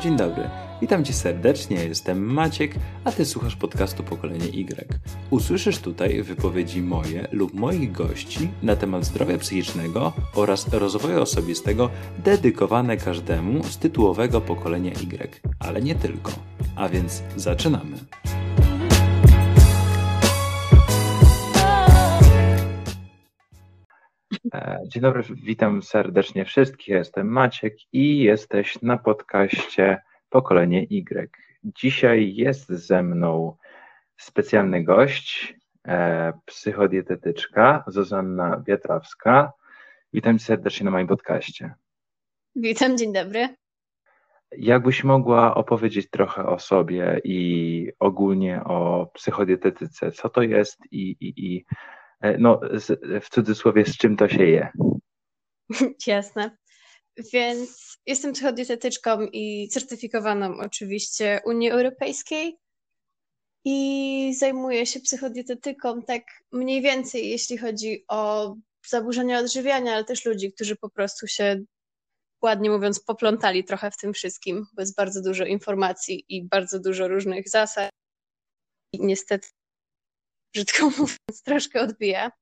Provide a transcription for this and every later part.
Dzień dobry, witam Cię serdecznie, jestem Maciek, a Ty słuchasz podcastu Pokolenie Y. Usłyszysz tutaj wypowiedzi moje lub moich gości na temat zdrowia psychicznego oraz rozwoju osobistego dedykowane każdemu z tytułowego pokolenia Y, ale nie tylko. A więc zaczynamy. Dzień dobry, witam serdecznie wszystkich. Jestem Maciek i jesteś na podcaście Pokolenie Y. Dzisiaj jest ze mną specjalny gość, e, psychodietetyczka Zuzanna Wiatrawska. Witam serdecznie na moim podcaście. Witam, dzień dobry. Jakbyś mogła opowiedzieć trochę o sobie i ogólnie o psychodietetyce, co to jest i, i, i E, no z, w cudzysłowie z czym to się je. Jasne. Więc jestem psychodietetyczką i certyfikowaną oczywiście Unii Europejskiej i zajmuję się psychodietetyką tak mniej więcej, jeśli chodzi o zaburzenia odżywiania, ale też ludzi, którzy po prostu się ładnie mówiąc poplątali trochę w tym wszystkim, bo jest bardzo dużo informacji i bardzo dużo różnych zasad. I niestety brzydko mówiąc, troszkę odbija.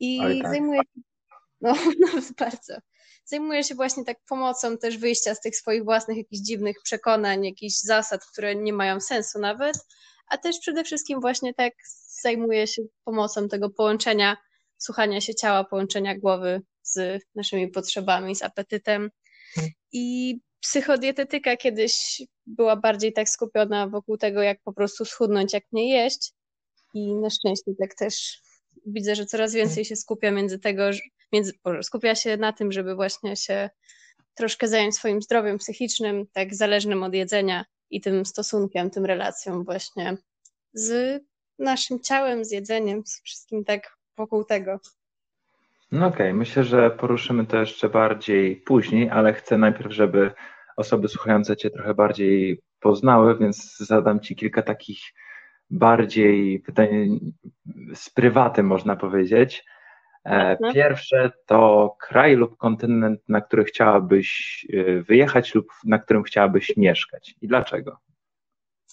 I tak. zajmuję się, no, no bardzo, zajmuję się właśnie tak pomocą też wyjścia z tych swoich własnych jakichś dziwnych przekonań, jakichś zasad, które nie mają sensu nawet, a też przede wszystkim właśnie tak zajmuję się pomocą tego połączenia, słuchania się ciała, połączenia głowy z naszymi potrzebami, z apetytem. Hmm. I psychodietetyka kiedyś była bardziej tak skupiona wokół tego, jak po prostu schudnąć, jak nie jeść, i na szczęście tak też widzę, że coraz więcej się skupia między tego, między, skupia się na tym, żeby właśnie się troszkę zająć swoim zdrowiem psychicznym, tak zależnym od jedzenia i tym stosunkiem, tym relacją właśnie z naszym ciałem, z jedzeniem, z wszystkim tak wokół tego. No okej, okay. myślę, że poruszymy to jeszcze bardziej później, ale chcę najpierw, żeby osoby słuchające Cię trochę bardziej poznały, więc zadam Ci kilka takich bardziej pytanie z prywatem, można powiedzieć. E, pierwsze to kraj lub kontynent, na który chciałabyś e, wyjechać lub na którym chciałabyś mieszkać. I dlaczego?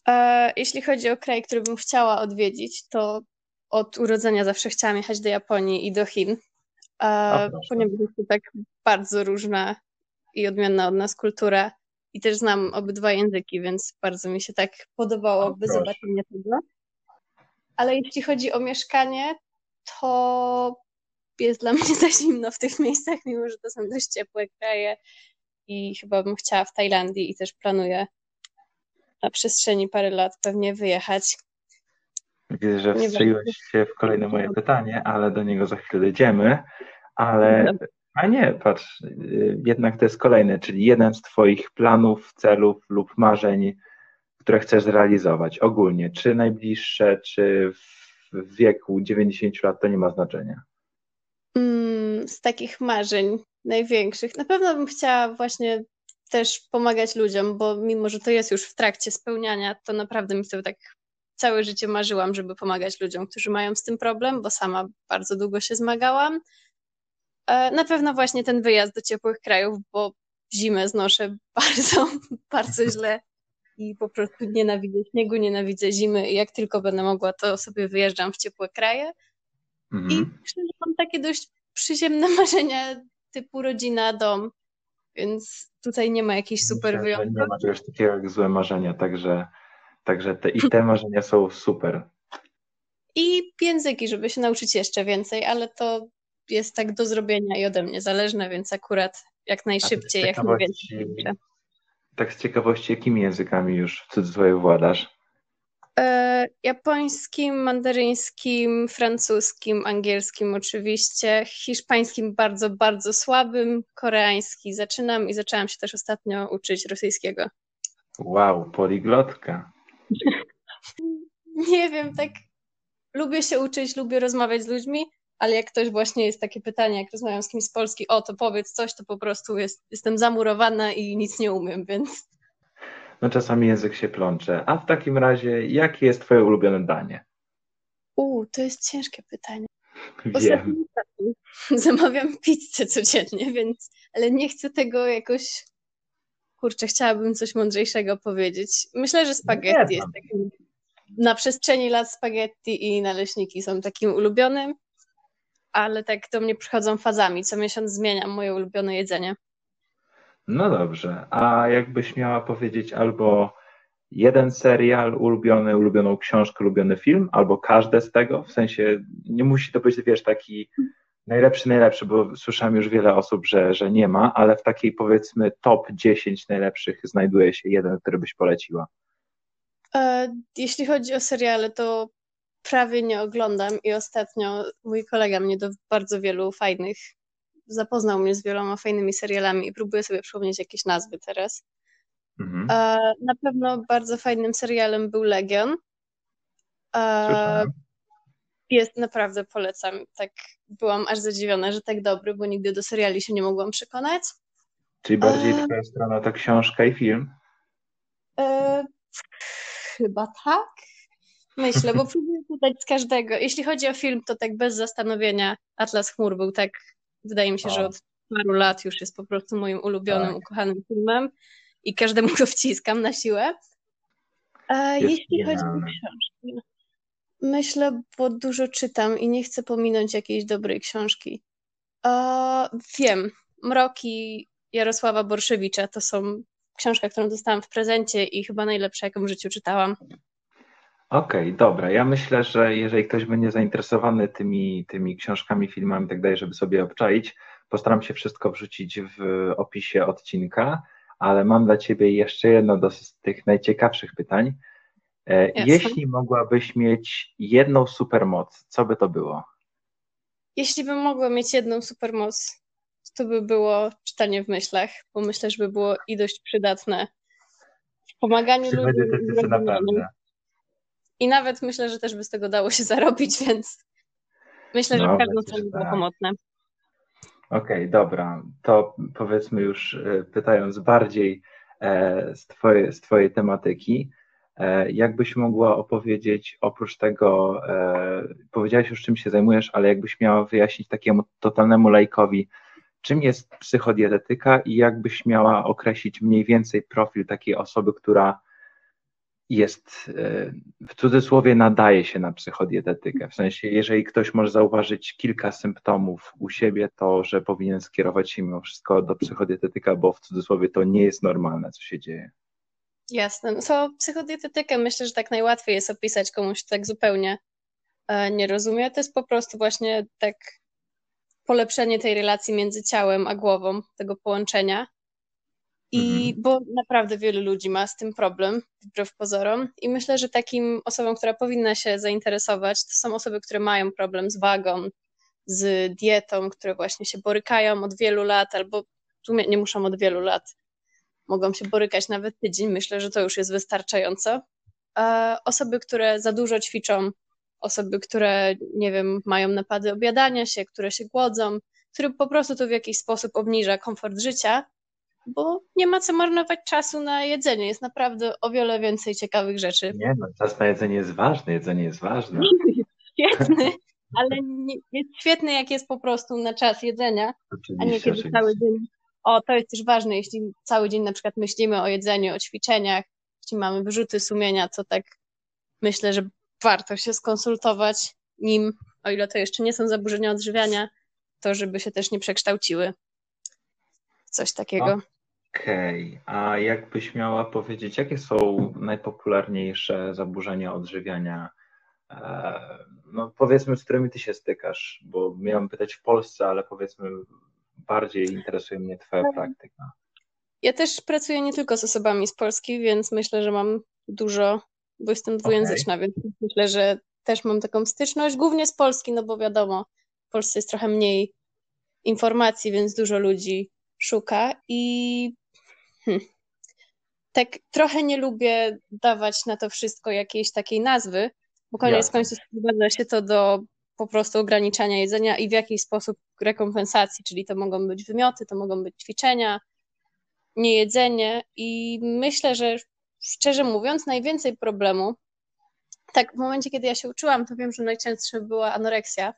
E, jeśli chodzi o kraj, który bym chciała odwiedzić, to od urodzenia zawsze chciałam jechać do Japonii i do Chin, ponieważ jest to tak bardzo różna i odmienna od nas kultura i też znam obydwa języki, więc bardzo mi się tak podobało by zobaczenie tego. Ale jeśli chodzi o mieszkanie, to jest dla mnie za zimno w tych miejscach, mimo że to są dość ciepłe kraje i chyba bym chciała w Tajlandii i też planuję na przestrzeni parę lat pewnie wyjechać. Widzę, że wstrzeliłeś się w kolejne moje pytanie, ale do niego za chwilę dojdziemy. Ale a nie, patrz, jednak to jest kolejne, czyli jeden z Twoich planów, celów lub marzeń, które chcesz zrealizować ogólnie, czy najbliższe, czy w wieku 90 lat, to nie ma znaczenia. Mm, z takich marzeń największych, na pewno bym chciała właśnie też pomagać ludziom, bo mimo, że to jest już w trakcie spełniania, to naprawdę mi to tak całe życie marzyłam, żeby pomagać ludziom, którzy mają z tym problem, bo sama bardzo długo się zmagałam. E, na pewno właśnie ten wyjazd do ciepłych krajów, bo zimę znoszę bardzo, bardzo źle i po prostu nienawidzę śniegu, nienawidzę zimy i jak tylko będę mogła, to sobie wyjeżdżam w ciepłe kraje. Mhm. I myślę, że mam takie dość przyziemne marzenia typu rodzina, dom, więc tutaj nie ma jakichś super wyjątków. Nie ma czegoś takiego jak złe marzenia, także, także te, i te marzenia są super. I języki, żeby się nauczyć jeszcze więcej, ale to jest tak do zrobienia i ode mnie zależne, więc akurat jak najszybciej, jak najwięcej tak z ciekawości, jakimi językami już w cudzysłowie władasz? E, japońskim, mandaryńskim, francuskim, angielskim oczywiście, hiszpańskim bardzo, bardzo słabym, koreański zaczynam i zaczęłam się też ostatnio uczyć rosyjskiego. Wow, poliglotka. Nie wiem, tak lubię się uczyć, lubię rozmawiać z ludźmi, ale jak ktoś właśnie jest takie pytanie, jak rozmawiam z kimś z Polski, o to powiedz coś, to po prostu jest, jestem zamurowana i nic nie umiem, więc. No czasami język się plącze. A w takim razie, jakie jest Twoje ulubione danie? U, to jest ciężkie pytanie. Wiem. Zamawiam pizzę codziennie, więc, ale nie chcę tego jakoś kurczę, chciałabym coś mądrzejszego powiedzieć. Myślę, że spaghetti jest takim, na przestrzeni lat spaghetti i naleśniki są takim ulubionym, ale tak do mnie przychodzą fazami. Co miesiąc zmieniam moje ulubione jedzenie. No dobrze, a jakbyś miała powiedzieć albo jeden serial ulubiony, ulubioną książkę, ulubiony film, albo każde z tego, w sensie nie musi to być, wiesz, taki najlepszy, najlepszy, bo słyszałem już wiele osób, że, że nie ma, ale w takiej powiedzmy top 10 najlepszych znajduje się jeden, który byś poleciła. E, jeśli chodzi o seriale, to prawie nie oglądam i ostatnio mój kolega mnie do bardzo wielu fajnych, zapoznał mnie z wieloma fajnymi serialami i próbuję sobie przypomnieć jakieś nazwy teraz. Mhm. E, na pewno bardzo fajnym serialem był Legion. E, jest naprawdę polecam. Tak byłam aż zadziwiona, że tak dobry, bo nigdy do seriali się nie mogłam przekonać. Czyli bardziej e... twoja strona to książka i film? E... Chyba tak. Myślę, bo próbuję podać z każdego. Jeśli chodzi o film, to tak bez zastanowienia Atlas Chmur był tak, wydaje mi się, o. że od paru lat już jest po prostu moim ulubionym, tak. ukochanym filmem i każdemu go wciskam na siłę. A jeśli chodzi o książki, myślę, bo dużo czytam i nie chcę pominąć jakiejś dobrej książki. A, wiem, Mroki Jarosława Borszewicza to są książka, którą dostałam w prezencie i chyba najlepsza, jaką w życiu czytałam. Okej, dobra. Ja myślę, że jeżeli ktoś będzie zainteresowany tymi, tymi książkami, filmami i tak dalej, żeby sobie obczaić, postaram się wszystko wrzucić w opisie odcinka ale mam dla Ciebie jeszcze jedno z tych najciekawszych pytań. E, Jasne. Jeśli mogłabyś mieć jedną supermoc, co by to było? Jeśli bym mogła mieć jedną supermoc, to by było czytanie w myślach, bo myślę, że by było i dość przydatne w pomaganiu ludziom. naprawdę. I nawet myślę, że też by z tego dało się zarobić, więc myślę, że no, w każdą stronę było pomocne. Okej, okay, dobra. To powiedzmy już e, pytając bardziej e, z, twoje, z Twojej tematyki, e, jakbyś mogła opowiedzieć oprócz tego, powiedziałaś już czym się zajmujesz, ale jakbyś miała wyjaśnić takiemu totalnemu lajkowi, czym jest psychodietetyka i jakbyś miała określić mniej więcej profil takiej osoby, która jest, e, w cudzysłowie, nadaje się na psychodietetykę. W sensie, jeżeli ktoś może zauważyć kilka symptomów u siebie, to że powinien skierować się mimo wszystko do psychodietetyka, bo w cudzysłowie to nie jest normalne, co się dzieje. Jasne. No to psychodietetykę myślę, że tak najłatwiej jest opisać komuś, tak zupełnie e, nie rozumie. To jest po prostu właśnie tak polepszenie tej relacji między ciałem a głową, tego połączenia. I mhm. bo naprawdę wielu ludzi ma z tym problem, wbrew pozorom. I myślę, że takim osobom, która powinna się zainteresować, to są osoby, które mają problem z wagą, z dietą, które właśnie się borykają od wielu lat, albo sumie nie muszą od wielu lat. Mogą się borykać nawet tydzień. Myślę, że to już jest wystarczająco. A osoby, które za dużo ćwiczą, osoby, które, nie wiem, mają napady obiadania się, które się głodzą, które po prostu to w jakiś sposób obniża komfort życia, bo nie ma co marnować czasu na jedzenie. Jest naprawdę o wiele więcej ciekawych rzeczy. Nie no, czas na jedzenie jest ważny, jedzenie jest ważne. świetny, ale nie, jest świetny, jak jest po prostu na czas jedzenia, oczywiście, a nie kiedy oczywiście. cały dzień. O, to jest też ważne, jeśli cały dzień na przykład myślimy o jedzeniu, o ćwiczeniach, jeśli mamy wyrzuty sumienia, to tak myślę, że warto się skonsultować nim, o ile to jeszcze nie są zaburzenia odżywiania, to żeby się też nie przekształciły coś takiego. Okej, okay. a jakbyś miała powiedzieć, jakie są najpopularniejsze zaburzenia odżywiania, e, no powiedzmy, z którymi ty się stykasz, bo miałem pytać w Polsce, ale powiedzmy, bardziej interesuje mnie twoja tak. praktyka. Ja też pracuję nie tylko z osobami z Polski, więc myślę, że mam dużo, bo jestem dwujęzyczna, okay. więc myślę, że też mam taką styczność, głównie z Polski, no bo wiadomo, w Polsce jest trochę mniej informacji, więc dużo ludzi szuka i hmm, tak trochę nie lubię dawać na to wszystko jakiejś takiej nazwy, bo koniec ja. końców sprowadza się to do po prostu ograniczania jedzenia i w jakiś sposób rekompensacji, czyli to mogą być wymioty, to mogą być ćwiczenia, niejedzenie i myślę, że szczerze mówiąc najwięcej problemu, tak w momencie, kiedy ja się uczyłam, to wiem, że najczęstsza była anoreksja,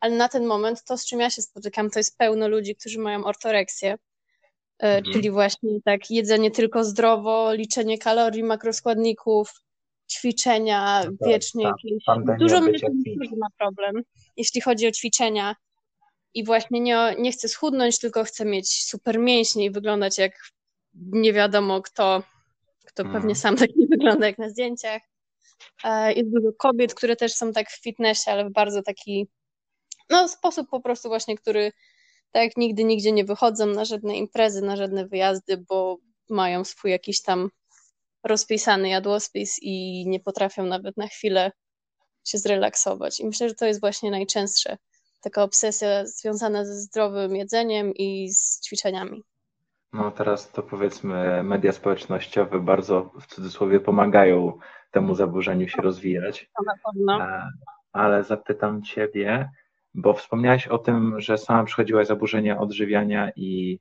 ale na ten moment to, z czym ja się spotykam, to jest pełno ludzi, którzy mają ortoreksję. mhm. czyli właśnie tak jedzenie tylko zdrowo, liczenie kalorii, makroskładników, ćwiczenia, no wiecznie jakieś... Dużo mnie ma problem, jeśli chodzi o ćwiczenia i właśnie nie, nie chcę schudnąć, tylko chcę mieć super mięśnie i wyglądać jak nie wiadomo kto, kto mm. pewnie sam tak nie wygląda jak na zdjęciach. E, jest dużo kobiet, które też są tak w fitnessie, ale w bardzo taki no, sposób po prostu właśnie, który tak nigdy nigdzie nie wychodzą na żadne imprezy, na żadne wyjazdy, bo mają swój jakiś tam rozpisany jadłospis i nie potrafią nawet na chwilę się zrelaksować. I myślę, że to jest właśnie najczęstsze taka obsesja związana ze zdrowym jedzeniem i z ćwiczeniami. No teraz to powiedzmy media społecznościowe bardzo w cudzysłowie pomagają temu zaburzeniu się rozwijać. To na pewno. E, ale zapytam Ciebie, bo wspomniałaś o tym, że sama przechodziłaś zaburzenia odżywiania i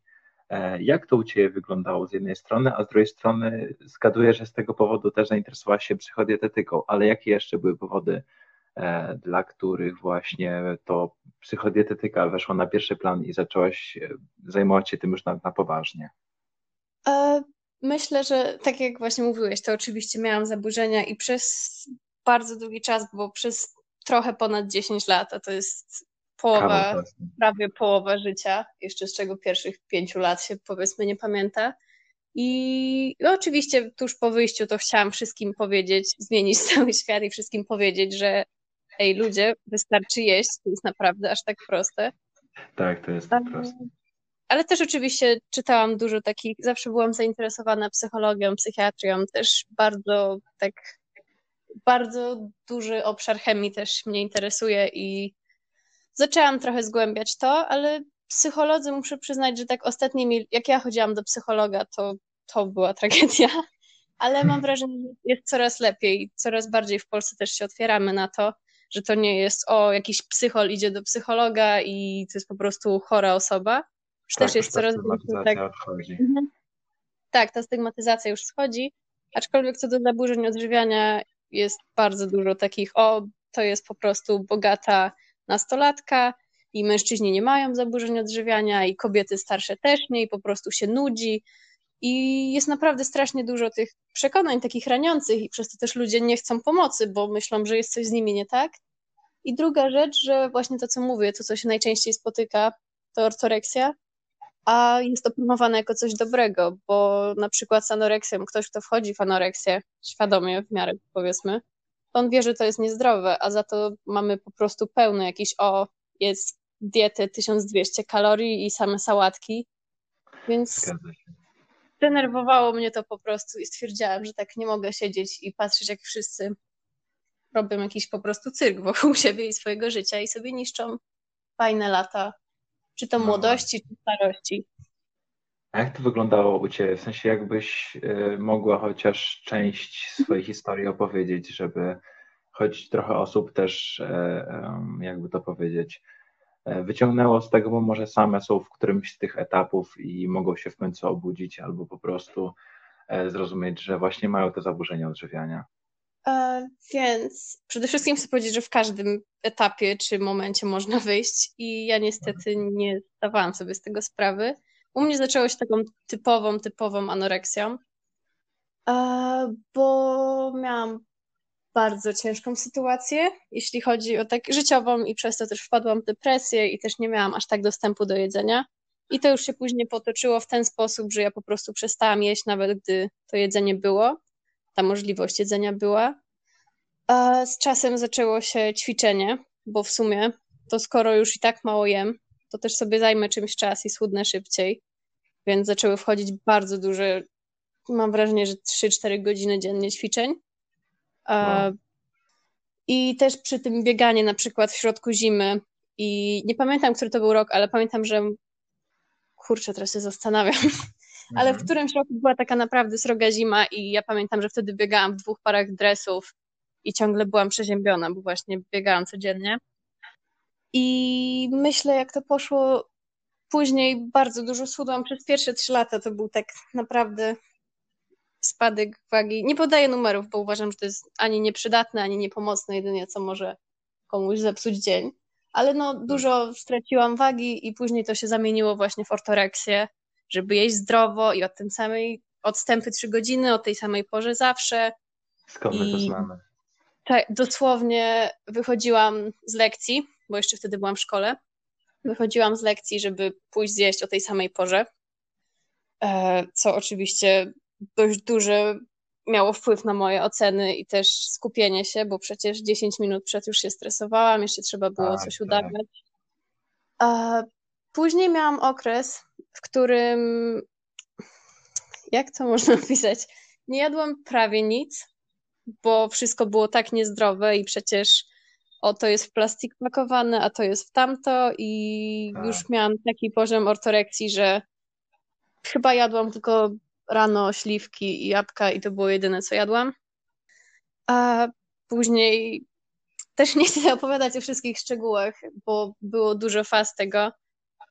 e, jak to u Ciebie wyglądało z jednej strony, a z drugiej strony zgaduję, że z tego powodu też zainteresowałaś się psychodietetyką, ale jakie jeszcze były powody E, dla których właśnie to psychodietetyka weszła na pierwszy plan i zaczęłaś zajmować się tym już na, na poważnie? E, myślę, że tak jak właśnie mówiłeś, to oczywiście miałam zaburzenia i przez bardzo długi czas, bo przez trochę ponad 10 lat, a to jest połowa, prawie połowa życia, jeszcze z czego pierwszych pięciu lat się powiedzmy nie pamięta. I no, oczywiście tuż po wyjściu to chciałam wszystkim powiedzieć, zmienić cały świat i wszystkim powiedzieć, że ej ludzie, wystarczy jeść, to jest naprawdę aż tak proste. Tak, to jest tak proste. Ale też oczywiście czytałam dużo takich, zawsze byłam zainteresowana psychologią, psychiatrią, też bardzo tak, bardzo duży obszar chemii też mnie interesuje i zaczęłam trochę zgłębiać to, ale psycholodzy muszę przyznać, że tak ostatnimi, jak ja chodziłam do psychologa, to to była tragedia, ale mam wrażenie, że jest coraz lepiej, coraz bardziej w Polsce też się otwieramy na to że to nie jest o jakiś psychol idzie do psychologa i to jest po prostu chora osoba. Już tak, też jest coraz więcej tak. Mhm. Tak, ta stygmatyzacja już schodzi, aczkolwiek co do zaburzeń odżywiania jest bardzo dużo takich, o, to jest po prostu bogata nastolatka i mężczyźni nie mają zaburzeń odżywiania i kobiety starsze też nie i po prostu się nudzi i jest naprawdę strasznie dużo tych przekonań takich raniących i przez to też ludzie nie chcą pomocy, bo myślą, że jest coś z nimi nie tak. I druga rzecz, że właśnie to, co mówię, to, co się najczęściej spotyka, to ortoreksja, a jest to promowane jako coś dobrego, bo na przykład z anoreksją, ktoś, kto wchodzi w anoreksję, świadomie w miarę powiedzmy, to on wie, że to jest niezdrowe, a za to mamy po prostu pełno jakiś, o, jest diety 1200 kalorii i same sałatki, więc denerwowało mnie to po prostu i stwierdziłam, że tak nie mogę siedzieć i patrzeć, jak wszyscy robią jakiś po prostu cyrk wokół siebie i swojego życia i sobie niszczą fajne lata, czy to no. młodości, czy starości. A jak to wyglądało u Ciebie? W sensie, jakbyś y, mogła chociaż część swojej historii opowiedzieć, żeby choć trochę osób też, y, jakby to powiedzieć, E, wyciągnęło z tego, bo może same są w którymś z tych etapów i mogą się w końcu obudzić albo po prostu e, zrozumieć, że właśnie mają te zaburzenia odżywiania. E, więc przede wszystkim chcę powiedzieć, że w każdym etapie czy momencie można wyjść i ja niestety nie zdawałam sobie z tego sprawy. U mnie zaczęło się taką typową, typową anoreksją, bo miałam bardzo ciężką sytuację, jeśli chodzi o tak życiową i przez to też wpadłam w depresję i też nie miałam aż tak dostępu do jedzenia. I to już się później potoczyło w ten sposób, że ja po prostu przestałam jeść, nawet gdy to jedzenie było, ta możliwość jedzenia była. A z czasem zaczęło się ćwiczenie, bo w sumie to skoro już i tak mało jem, to też sobie zajmę czymś czas i schudnę szybciej. Więc zaczęły wchodzić bardzo duże, mam wrażenie, że 3-4 godziny dziennie ćwiczeń. No. I też przy tym bieganie na przykład w środku zimy i nie pamiętam, który to był rok, ale pamiętam, że kurczę, teraz się zastanawiam, mhm. ale w mhm. którymś roku była taka naprawdę sroga zima i ja pamiętam, że wtedy biegałam w dwóch parach dresów i ciągle byłam przeziębiona, bo właśnie biegałam codziennie. I myślę, jak to poszło później, bardzo dużo schudłam przez pierwsze trzy lata. To był tak naprawdę spadek wagi. Nie podaję numerów, bo uważam, że to jest ani nieprzydatne, ani niepomocne, jedynie co może komuś zepsuć dzień. Ale no, dużo straciłam wagi i później to się zamieniło właśnie w ortoreksję. żeby jeść zdrowo i od tym samej odstępy trzy godziny, o tej samej porze zawsze. Skąd my to znamy? Tak, dosłownie wychodziłam z lekcji, bo jeszcze wtedy byłam w szkole. Wychodziłam z lekcji, żeby pójść zjeść o tej samej porze, e, co oczywiście dość duży miało wpływ na moje oceny i też skupienie się, bo przecież 10 minut przed już się stresowałam, jeszcze trzeba było tak, coś tak. udawać. A później miałam okres, w którym, jak to można opisać, nie jadłam prawie nic, bo wszystko było tak niezdrowe i przecież o to jest w plastik pakowane, a to jest w tamto i tak. już miałam taki poziom ortorekcji, że chyba jadłam tylko rano śliwki i jabłka i to było jedyne, co jadłam. A później też nie chcę opowiadać o wszystkich szczegółach, bo było dużo faz tego.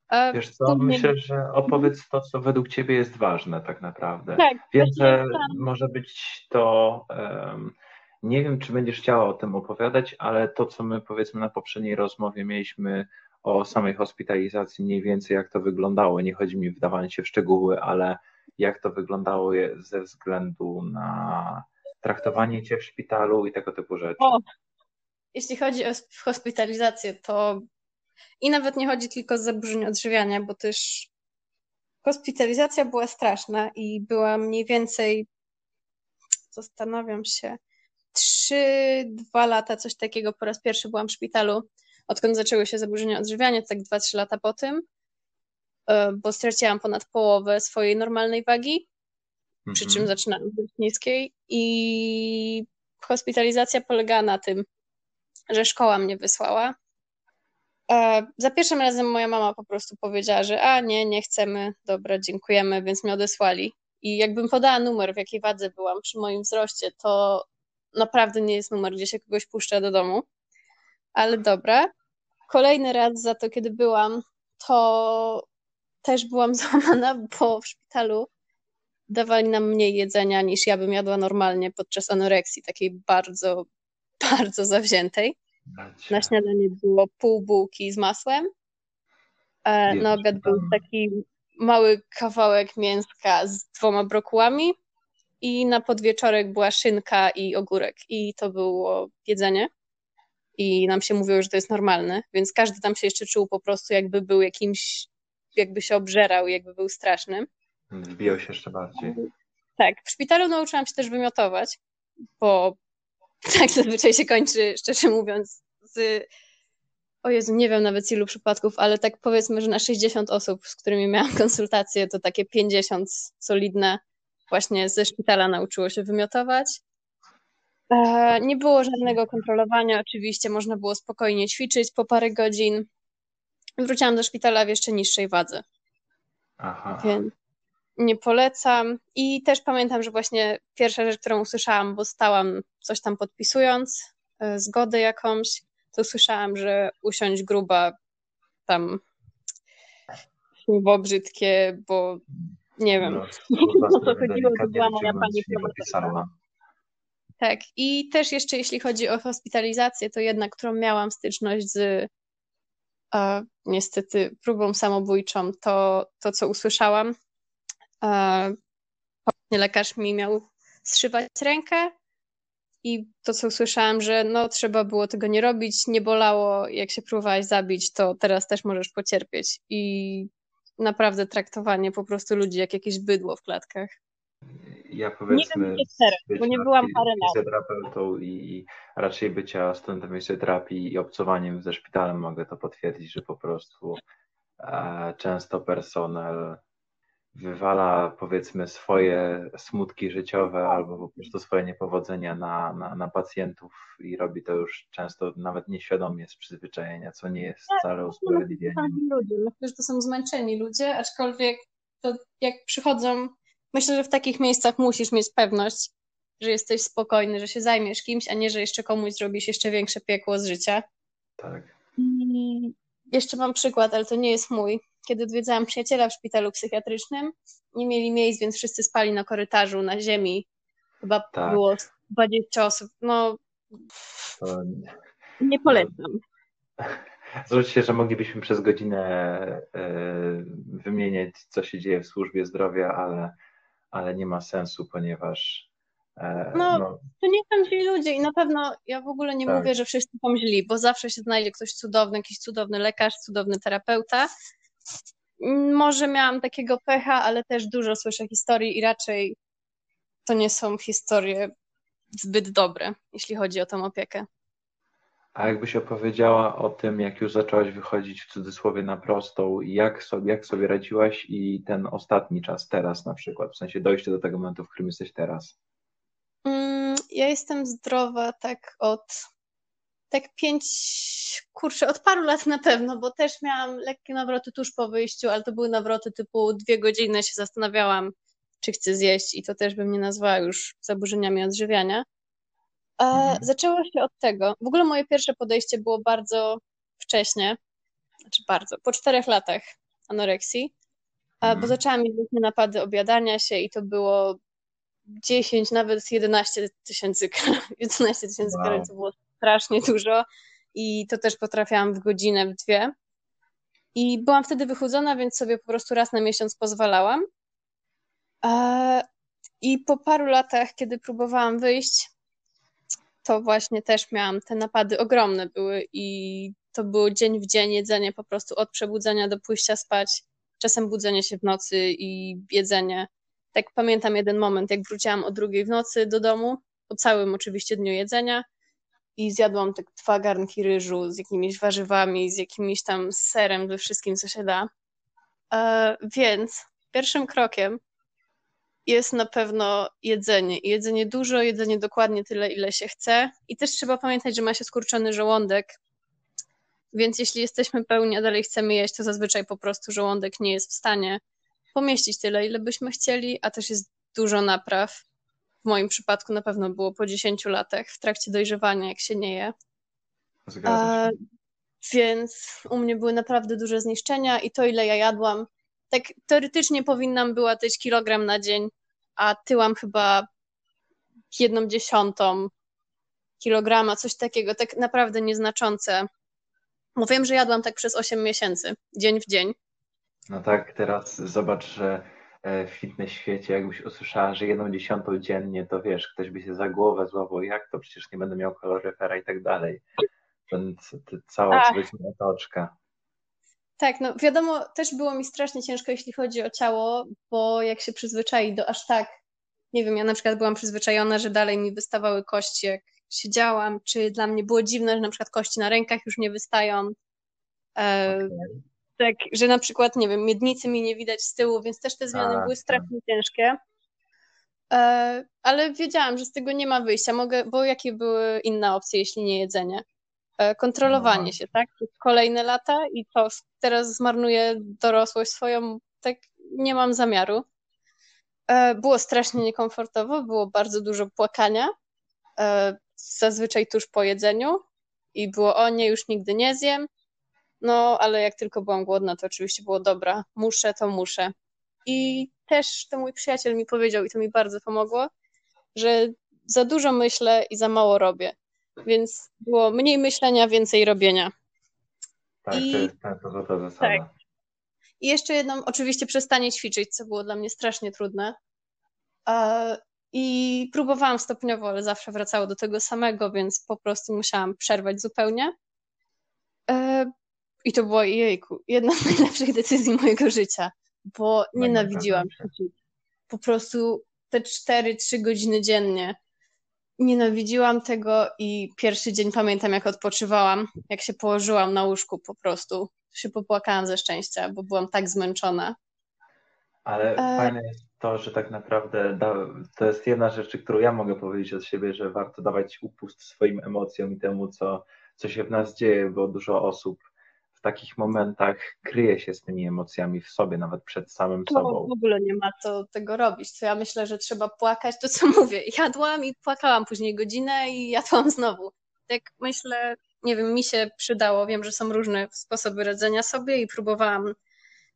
A Wiesz co, później... myślę, że opowiedz to, co według Ciebie jest ważne tak naprawdę. Tak, Wiem, że może być to... Um, nie wiem, czy będziesz chciała o tym opowiadać, ale to, co my powiedzmy na poprzedniej rozmowie mieliśmy o samej hospitalizacji, mniej więcej jak to wyglądało. Nie chodzi mi wdawanie się w szczegóły, ale jak to wyglądało ze względu na traktowanie cię w szpitalu i tego typu rzeczy. O, jeśli chodzi o hospitalizację, to i nawet nie chodzi tylko o zaburzenie odżywiania, bo też hospitalizacja była straszna i była mniej więcej, zastanawiam się, trzy, dwa lata, coś takiego, po raz pierwszy byłam w szpitalu, odkąd zaczęły się zaburzenia odżywiania, tak dwa, trzy lata po tym. E, bo straciłam ponad połowę swojej normalnej wagi, przy czym mhm. zaczynałam być niskiej i hospitalizacja polegała na tym, że szkoła mnie wysłała. E, za pierwszym razem moja mama po prostu powiedziała, że a nie, nie chcemy, dobra, dziękujemy, więc mnie odesłali. I jakbym podała numer, w jakiej wadze byłam przy moim wzroście, to naprawdę nie jest numer, gdzie się kogoś puszcza do domu. Ale dobra. Kolejny raz za to, kiedy byłam, to też byłam złamana, bo w szpitalu dawali nam mniej jedzenia niż ja bym jadła normalnie podczas anoreksji, takiej bardzo, bardzo zawziętej. Na śniadanie było pół bułki z masłem, e, na obiad był taki mały kawałek mięska z dwoma brokułami i na podwieczorek była szynka i ogórek. I to było jedzenie. I nam się mówiło, że to jest normalne, więc każdy tam się jeszcze czuł po prostu jakby był jakimś jakby się obżerał, jakby był straszny. Wbijał się jeszcze bardziej. Tak, w szpitalu nauczyłam się też wymiotować, bo tak zazwyczaj się kończy, szczerze mówiąc, z o Jezu, nie wiem nawet ilu przypadków, ale tak powiedzmy, że na 60 osób, z którymi miałam konsultacje, to takie 50 solidne właśnie ze szpitala nauczyło się wymiotować. E, nie było żadnego kontrolowania, oczywiście można było spokojnie ćwiczyć po parę godzin wróciłam do szpitala w jeszcze niższej wadze. Aha. Więc nie polecam. I też pamiętam, że właśnie pierwsza rzecz, którą usłyszałam, bo stałam coś tam podpisując, e, zgodę jakąś, to usłyszałam, że usiąść gruba tam słowo brzydkie, bo nie wiem, no, o co chodziło, to była moja pani Tak, i też jeszcze jeśli chodzi o hospitalizację, to jedna, którą miałam styczność z a niestety próbą samobójczą to, to co usłyszałam. Lekarz mi miał zszywać rękę i to, co usłyszałam, że no trzeba było tego nie robić, nie bolało, jak się próbowałaś zabić, to teraz też możesz pocierpieć. I naprawdę traktowanie po prostu ludzi jak jakieś bydło w klatkach ja powiedzmy nie wiem, bo nie byłam parę lat. fizjoterapeutą i raczej bycia studentem fizjoterapii i obcowaniem ze szpitalem mogę to potwierdzić, że po prostu e, często personel wywala powiedzmy swoje smutki życiowe albo po prostu swoje niepowodzenia na, na, na pacjentów i robi to już często nawet nieświadomie z przyzwyczajenia, co nie jest tak, wcale usprawiedliwieniem. Myślę, że to są zmęczeni ludzie, aczkolwiek to jak przychodzą Myślę, że w takich miejscach musisz mieć pewność, że jesteś spokojny, że się zajmiesz kimś, a nie, że jeszcze komuś zrobisz jeszcze większe piekło z życia. Tak. I jeszcze mam przykład, ale to nie jest mój. Kiedy odwiedzałam przyjaciela w szpitalu psychiatrycznym, nie mieli miejsc, więc wszyscy spali na korytarzu, na ziemi. Chyba tak. było 20 osób. No, nie polecam. Zwróć się, że moglibyśmy przez godzinę e, wymieniać, co się dzieje w służbie zdrowia, ale, ale nie ma sensu, ponieważ. E, no, no, to nie są źli ludzie i na pewno ja w ogóle nie tak. mówię, że wszyscy są źli, bo zawsze się znajdzie ktoś cudowny, jakiś cudowny lekarz, cudowny terapeuta. Może miałam takiego pecha, ale też dużo słyszę historii i raczej to nie są historie zbyt dobre, jeśli chodzi o tą opiekę. A jakbyś opowiedziała o tym, jak już zaczęłaś wychodzić w cudzysłowie na prostą, jak sobie, jak sobie radziłaś i ten ostatni czas teraz na przykład, w sensie dojście do tego momentu, w którym jesteś teraz? Mm, ja jestem zdrowa tak od tak pięć, kurczę, od paru lat na pewno, bo też miałam lekkie nawroty tuż po wyjściu, ale to były nawroty typu dwie godziny się zastanawiałam, czy chcę zjeść i to też bym nie nazwała już zaburzeniami odżywiania. Mhm. Zaczęło się od tego. W ogóle moje pierwsze podejście było bardzo wcześnie, znaczy bardzo, po czterech latach anoreksji, mhm. bo zaczęłam mieć napady objadania się i to było 10, nawet 11 tysięcy 11 tysięcy wow. kalorii to było strasznie dużo i to też potrafiłam w godzinę, w dwie. I byłam wtedy wychudzona, więc sobie po prostu raz na miesiąc pozwalałam. E, I po paru latach, kiedy próbowałam wyjść, to właśnie też miałam te napady ogromne były i to było dzień w dzień jedzenie po prostu od przebudzenia do pójścia spać, czasem budzenie się w nocy i jedzenie. Tak pamiętam jeden moment, jak wróciłam o drugiej w nocy do domu, po całym oczywiście dniu jedzenia i zjadłam tak dwa garnki ryżu z jakimiś warzywami, z jakimś tam serem, ze wszystkim, co się da. E, więc pierwszym krokiem jest na pewno jedzenie. jedzenie dużo, jedzenie dokładnie tyle, ile się chce. I też trzeba pamiętać, że ma się skurczony żołądek, więc jeśli jesteśmy pełni, a dalej chcemy jeść, to zazwyczaj po prostu żołądek nie jest w stanie pomieścić tyle, ile byśmy chcieli, a też jest dużo napraw. W moim przypadku na pewno było po 10 latach w trakcie dojrzewania, jak się nie je. Się. Więc u mnie były naprawdę duże zniszczenia i to, ile ja jadłam, tak teoretycznie powinnam była tyć kilogram na dzień, a tyłam chyba jedną dziesiątą kilograma, coś takiego, tak naprawdę nieznaczące. Mówię, że jadłam tak przez 8 miesięcy, dzień w dzień. No tak, teraz zobacz, że e, w fitness świecie, jakbyś usłyszała, że jedną dziesiątą dziennie, to wiesz, ktoś by się za głowę złapał, jak to, przecież nie będę miał kaloryfera i tak dalej. Więc cała sobie otoczka. Tak, no wiadomo, też było mi strasznie ciężko, jeśli chodzi o ciało, bo jak się przyzwyczai do aż tak, nie wiem, ja na przykład byłam przyzwyczajona, że dalej mi wystawały kości, jak siedziałam, czy dla mnie było dziwne, że na przykład kości na rękach już nie wystają. E, okay. Tak, że na przykład, nie wiem, miednicy mi nie widać z tyłu, więc też te zmiany A, były tak. strasznie tak. ciężkie. E, ale wiedziałam, że z tego nie ma wyjścia, mogę, bo jakie były inne opcje, jeśli nie jedzenie? E, kontrolowanie no. się, tak? Kolejne lata i to teraz zmarnuję dorosłość swoją, tak nie mam zamiaru. E, było strasznie niekomfortowo, było bardzo dużo płakania, e, zazwyczaj tuż po jedzeniu i było o nie, już nigdy nie zjem. No, ale jak tylko byłam głodna, to oczywiście było dobra, muszę, to muszę. I też to mój przyjaciel mi powiedział, i to mi bardzo pomogło, że za dużo myślę i za mało robię. Więc było mniej myślenia, więcej robienia. Tak, I... to jest ta złota zasada. Tak. I jeszcze jedną, oczywiście przestanie ćwiczyć, co było dla mnie strasznie trudne. I próbowałam stopniowo, ale zawsze wracało do tego samego, więc po prostu musiałam przerwać zupełnie. I to była, jejku, jedna z najlepszych decyzji mojego życia, bo nienawidziłam ćwiczyć. Po prostu te 4-3 godziny dziennie Nienawidziłam tego i pierwszy dzień pamiętam, jak odpoczywałam, jak się położyłam na łóżku po prostu. Się popłakałam ze szczęścia, bo byłam tak zmęczona. Ale e... fajne jest to, że tak naprawdę da, to jest jedna rzecz, którą ja mogę powiedzieć od siebie, że warto dawać upust swoim emocjom i temu, co, co się w nas dzieje, bo dużo osób takich momentach kryje się z tymi emocjami w sobie, nawet przed samym to sobą. w ogóle nie ma co tego robić. To ja myślę, że trzeba płakać, to co mówię. Jadłam i płakałam później godzinę i jadłam znowu. Tak myślę, nie wiem, mi się przydało. Wiem, że są różne sposoby radzenia sobie i próbowałam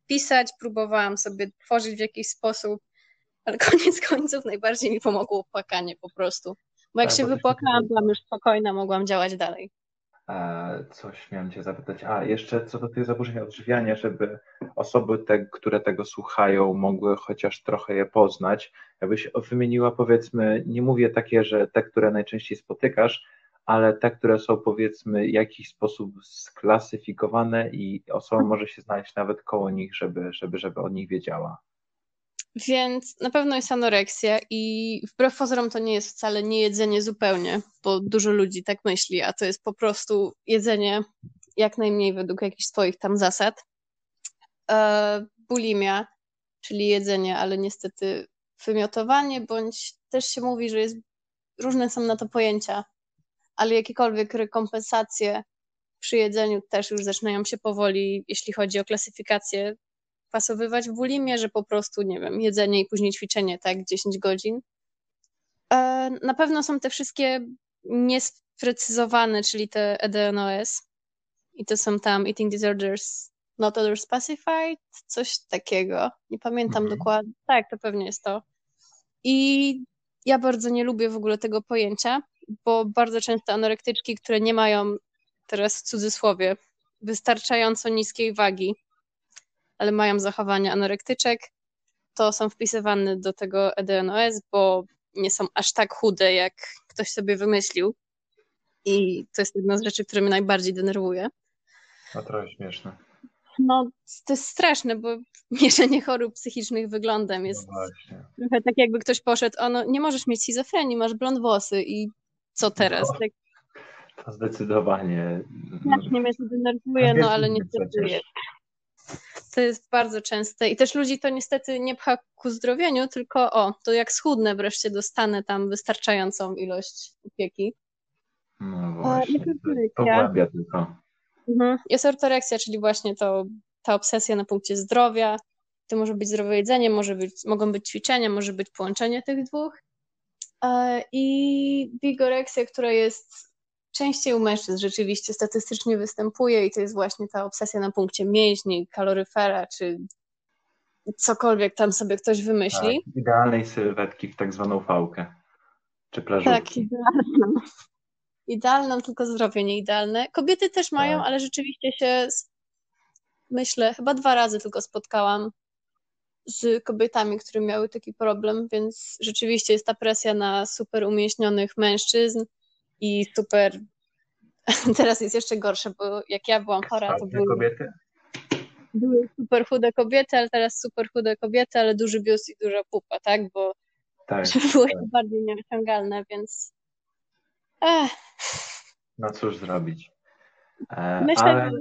pisać, próbowałam sobie tworzyć w jakiś sposób, ale koniec końców najbardziej mi pomogło płakanie po prostu. Bo jak tak, się wypłakałam, byłam już spokojna, mogłam działać dalej. E, coś miałem Cię zapytać. A, jeszcze co do tych zaburzeń odżywiania, żeby osoby, te, które tego słuchają, mogły chociaż trochę je poznać. Jakbyś wymieniła, powiedzmy, nie mówię takie, że te, które najczęściej spotykasz, ale te, które są, powiedzmy, w jakiś sposób sklasyfikowane i osoba może się znaleźć nawet koło nich, żeby, żeby, żeby o nich wiedziała. Więc na pewno jest anoreksja i wbrew pozorom to nie jest wcale nie jedzenie zupełnie, bo dużo ludzi tak myśli, a to jest po prostu jedzenie jak najmniej według jakichś swoich tam zasad. E, bulimia, czyli jedzenie, ale niestety wymiotowanie, bądź też się mówi, że jest, różne są na to pojęcia, ale jakiekolwiek rekompensacje przy jedzeniu też już zaczynają się powoli, jeśli chodzi o klasyfikację pasowywać w bulimie, że po prostu, nie wiem, jedzenie i później ćwiczenie, tak, 10 godzin. E, na pewno są te wszystkie niesprecyzowane, czyli te EDNOS i to są tam eating disorders not other specified, coś takiego. Nie pamiętam mhm. dokładnie. Tak, to pewnie jest to. I ja bardzo nie lubię w ogóle tego pojęcia, bo bardzo często anorektyczki, które nie mają, teraz w cudzysłowie, wystarczająco niskiej wagi, ale mają zachowania anorektyczek, to są wpisywane do tego EDNOS, bo nie są aż tak chude, jak ktoś sobie wymyślił. I to jest jedna z rzeczy, które mnie najbardziej denerwuje. A trochę śmieszne. No, to jest straszne, bo mierzenie chorób psychicznych wyglądem jest no trochę tak, jakby ktoś poszedł, ono, nie możesz mieć schizofrenii, masz blond włosy i co teraz? No, tak... To zdecydowanie. Strasznie mnie to denerwuje, no ale niestety jest. To jest bardzo częste i też ludzi to niestety nie pcha ku zdrowieniu, tylko o, to jak schudnę wreszcie dostanę tam wystarczającą ilość opieki. No właśnie, pogłębia tylko. Mhm. Jest ortoreksja, czyli właśnie to, ta obsesja na punkcie zdrowia. To może być zdrowe jedzenie, może być, mogą być ćwiczenia, może być połączenie tych dwóch. E, I bigoreksja, która jest częściej u mężczyzn rzeczywiście statystycznie występuje i to jest właśnie ta obsesja na punkcie mięśni, kaloryfera, czy cokolwiek tam sobie ktoś wymyśli. Tak, idealnej sylwetki w tak zwaną fałkę, czy plażówki. Tak, idealną. Idealną, tylko zdrowie nie idealne. Kobiety też mają, tak. ale rzeczywiście się, myślę, chyba dwa razy tylko spotkałam z kobietami, które miały taki problem, więc rzeczywiście jest ta presja na super umieśnionych mężczyzn, i super. Teraz jest jeszcze gorsze, bo jak ja byłam chora, to były kobiety. Były super chude kobiety, ale teraz super chude kobiety, ale duży biust i duża pupa, tak? Bo tak, było tak. bardziej nieosiągalne, więc. Ech. No cóż zrobić. E, Myślę, ale...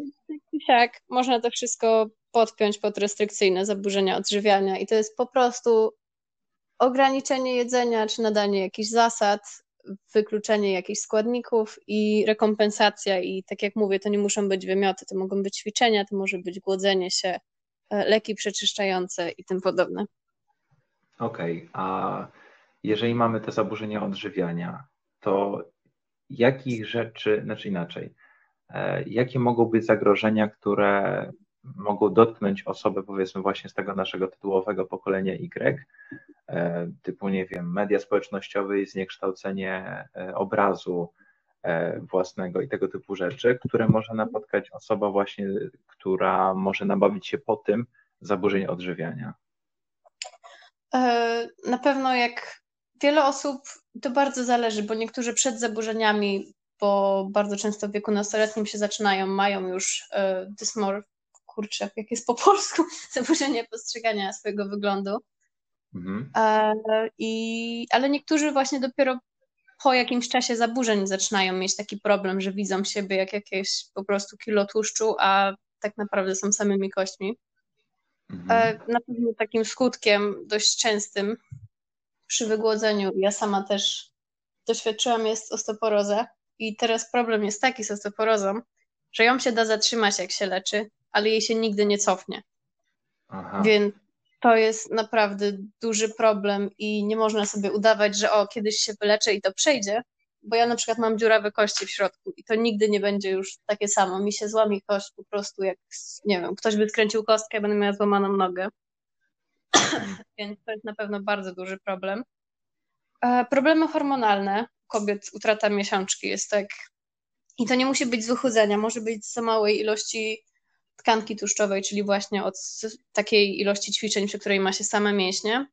że tak, można to wszystko podpiąć pod restrykcyjne zaburzenia odżywiania i to jest po prostu ograniczenie jedzenia, czy nadanie jakichś zasad, wykluczenie jakichś składników i rekompensacja. I tak jak mówię, to nie muszą być wymioty, to mogą być ćwiczenia, to może być głodzenie się, e, leki przeczyszczające i tym podobne. Okej, okay. a jeżeli mamy te zaburzenia odżywiania, to jakich rzeczy, znaczy inaczej, e, jakie mogą być zagrożenia, które mogą dotknąć osobę, powiedzmy, właśnie z tego naszego tytułowego pokolenia Y, e, typu, nie wiem, media społecznościowe i zniekształcenie e, obrazu e, własnego i tego typu rzeczy, które może napotkać osoba właśnie, która może nabawić się po tym zaburzeń odżywiania? Na pewno jak wiele osób, to bardzo zależy, bo niektórzy przed zaburzeniami, bo bardzo często w wieku nastoletnim się zaczynają, mają już dysmor, kurczę, jak jest po polsku, zaburzenie postrzegania swojego wyglądu. Mhm. E, i, ale niektórzy właśnie dopiero po jakimś czasie zaburzeń zaczynają mieć taki problem, że widzą siebie jak jakieś po prostu kilo tłuszczu, a tak naprawdę są samymi kośćmi. Mhm. E, na pewno takim skutkiem dość częstym przy wygłodzeniu, ja sama też doświadczyłam, jest osteoporoza. I teraz problem jest taki z osteoporozą, że ją się da zatrzymać, jak się leczy, ale jej się nigdy nie cofnie. Aha. Więc to jest naprawdę duży problem i nie można sobie udawać, że o, kiedyś się wyleczę i to przejdzie, bo ja na przykład mam dziurawe kości w środku i to nigdy nie będzie już takie samo. Mi się złamie kość po prostu jak, nie wiem, ktoś by skręcił kostkę, ja będę miała złamaną nogę. Więc to jest na pewno bardzo duży problem. E, problemy hormonalne kobiet, utrata miesiączki jest tak I to nie musi być z wychudzenia, może być z za małej ilości tkanki tłuszczowej, czyli właśnie od takiej ilości ćwiczeń, przy której ma się same mięśnie.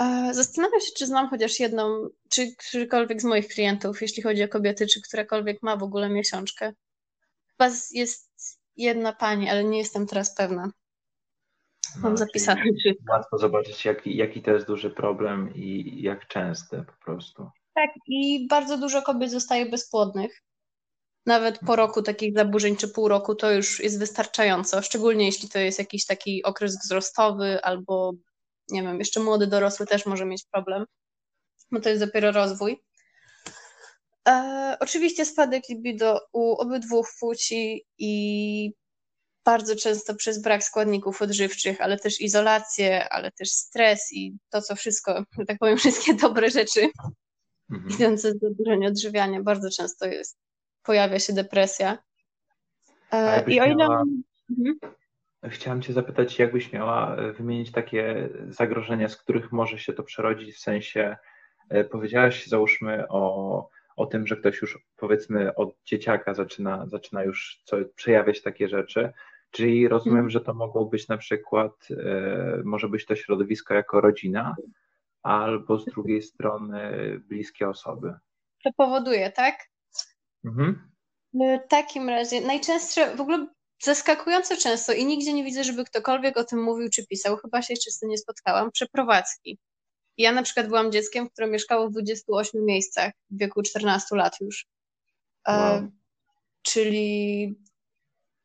E, zastanawiam się, czy znam chociaż jedną, czy którykolwiek z moich klientów, jeśli chodzi o kobiety, czy którakolwiek ma w ogóle miesiączkę. Chyba jest jedna pani, ale nie jestem teraz pewna. Mam no, zapisane wszystko. Łatwo zobaczyć, jaki, jaki to jest duży problem i jak częsty po prostu. Tak, i bardzo dużo kobiet zostaje bezpłodnych. Nawet po roku takich zaburzeń czy pół roku to już jest wystarczająco, szczególnie jeśli to jest jakiś taki okres wzrostowy albo nie wiem, jeszcze młody dorosły też może mieć problem, bo to jest dopiero rozwój. E, oczywiście spadek libido u obydwu płci i bardzo często przez brak składników odżywczych, ale też izolację, ale też stres i to, co wszystko, tak powiem, wszystkie dobre rzeczy mhm. idące z zaburzeń odżywiania, bardzo często jest, pojawia się depresja. E, I o ile... Miała... Mhm. Chciałam Cię zapytać, jakbyś miała e, wymienić takie zagrożenia, z których może się to przerodzić, w sensie e, powiedziałaś, załóżmy, o, o tym, że ktoś już powiedzmy od dzieciaka zaczyna, zaczyna już co, przejawiać takie rzeczy, czyli rozumiem, mhm. że to mogło być na przykład, e, może być to środowisko jako rodzina, albo z drugiej strony bliskie osoby. To powoduje, tak? Mhm. W takim razie najczęstsze, w ogóle zaskakująco często i nigdzie nie widzę, żeby ktokolwiek o tym mówił czy pisał, chyba się jeszcze z tym nie spotkałam, przeprowadzki. Ja na przykład byłam dzieckiem, które mieszkało w 28 miejscach w wieku 14 lat już. E, wow. E, czyli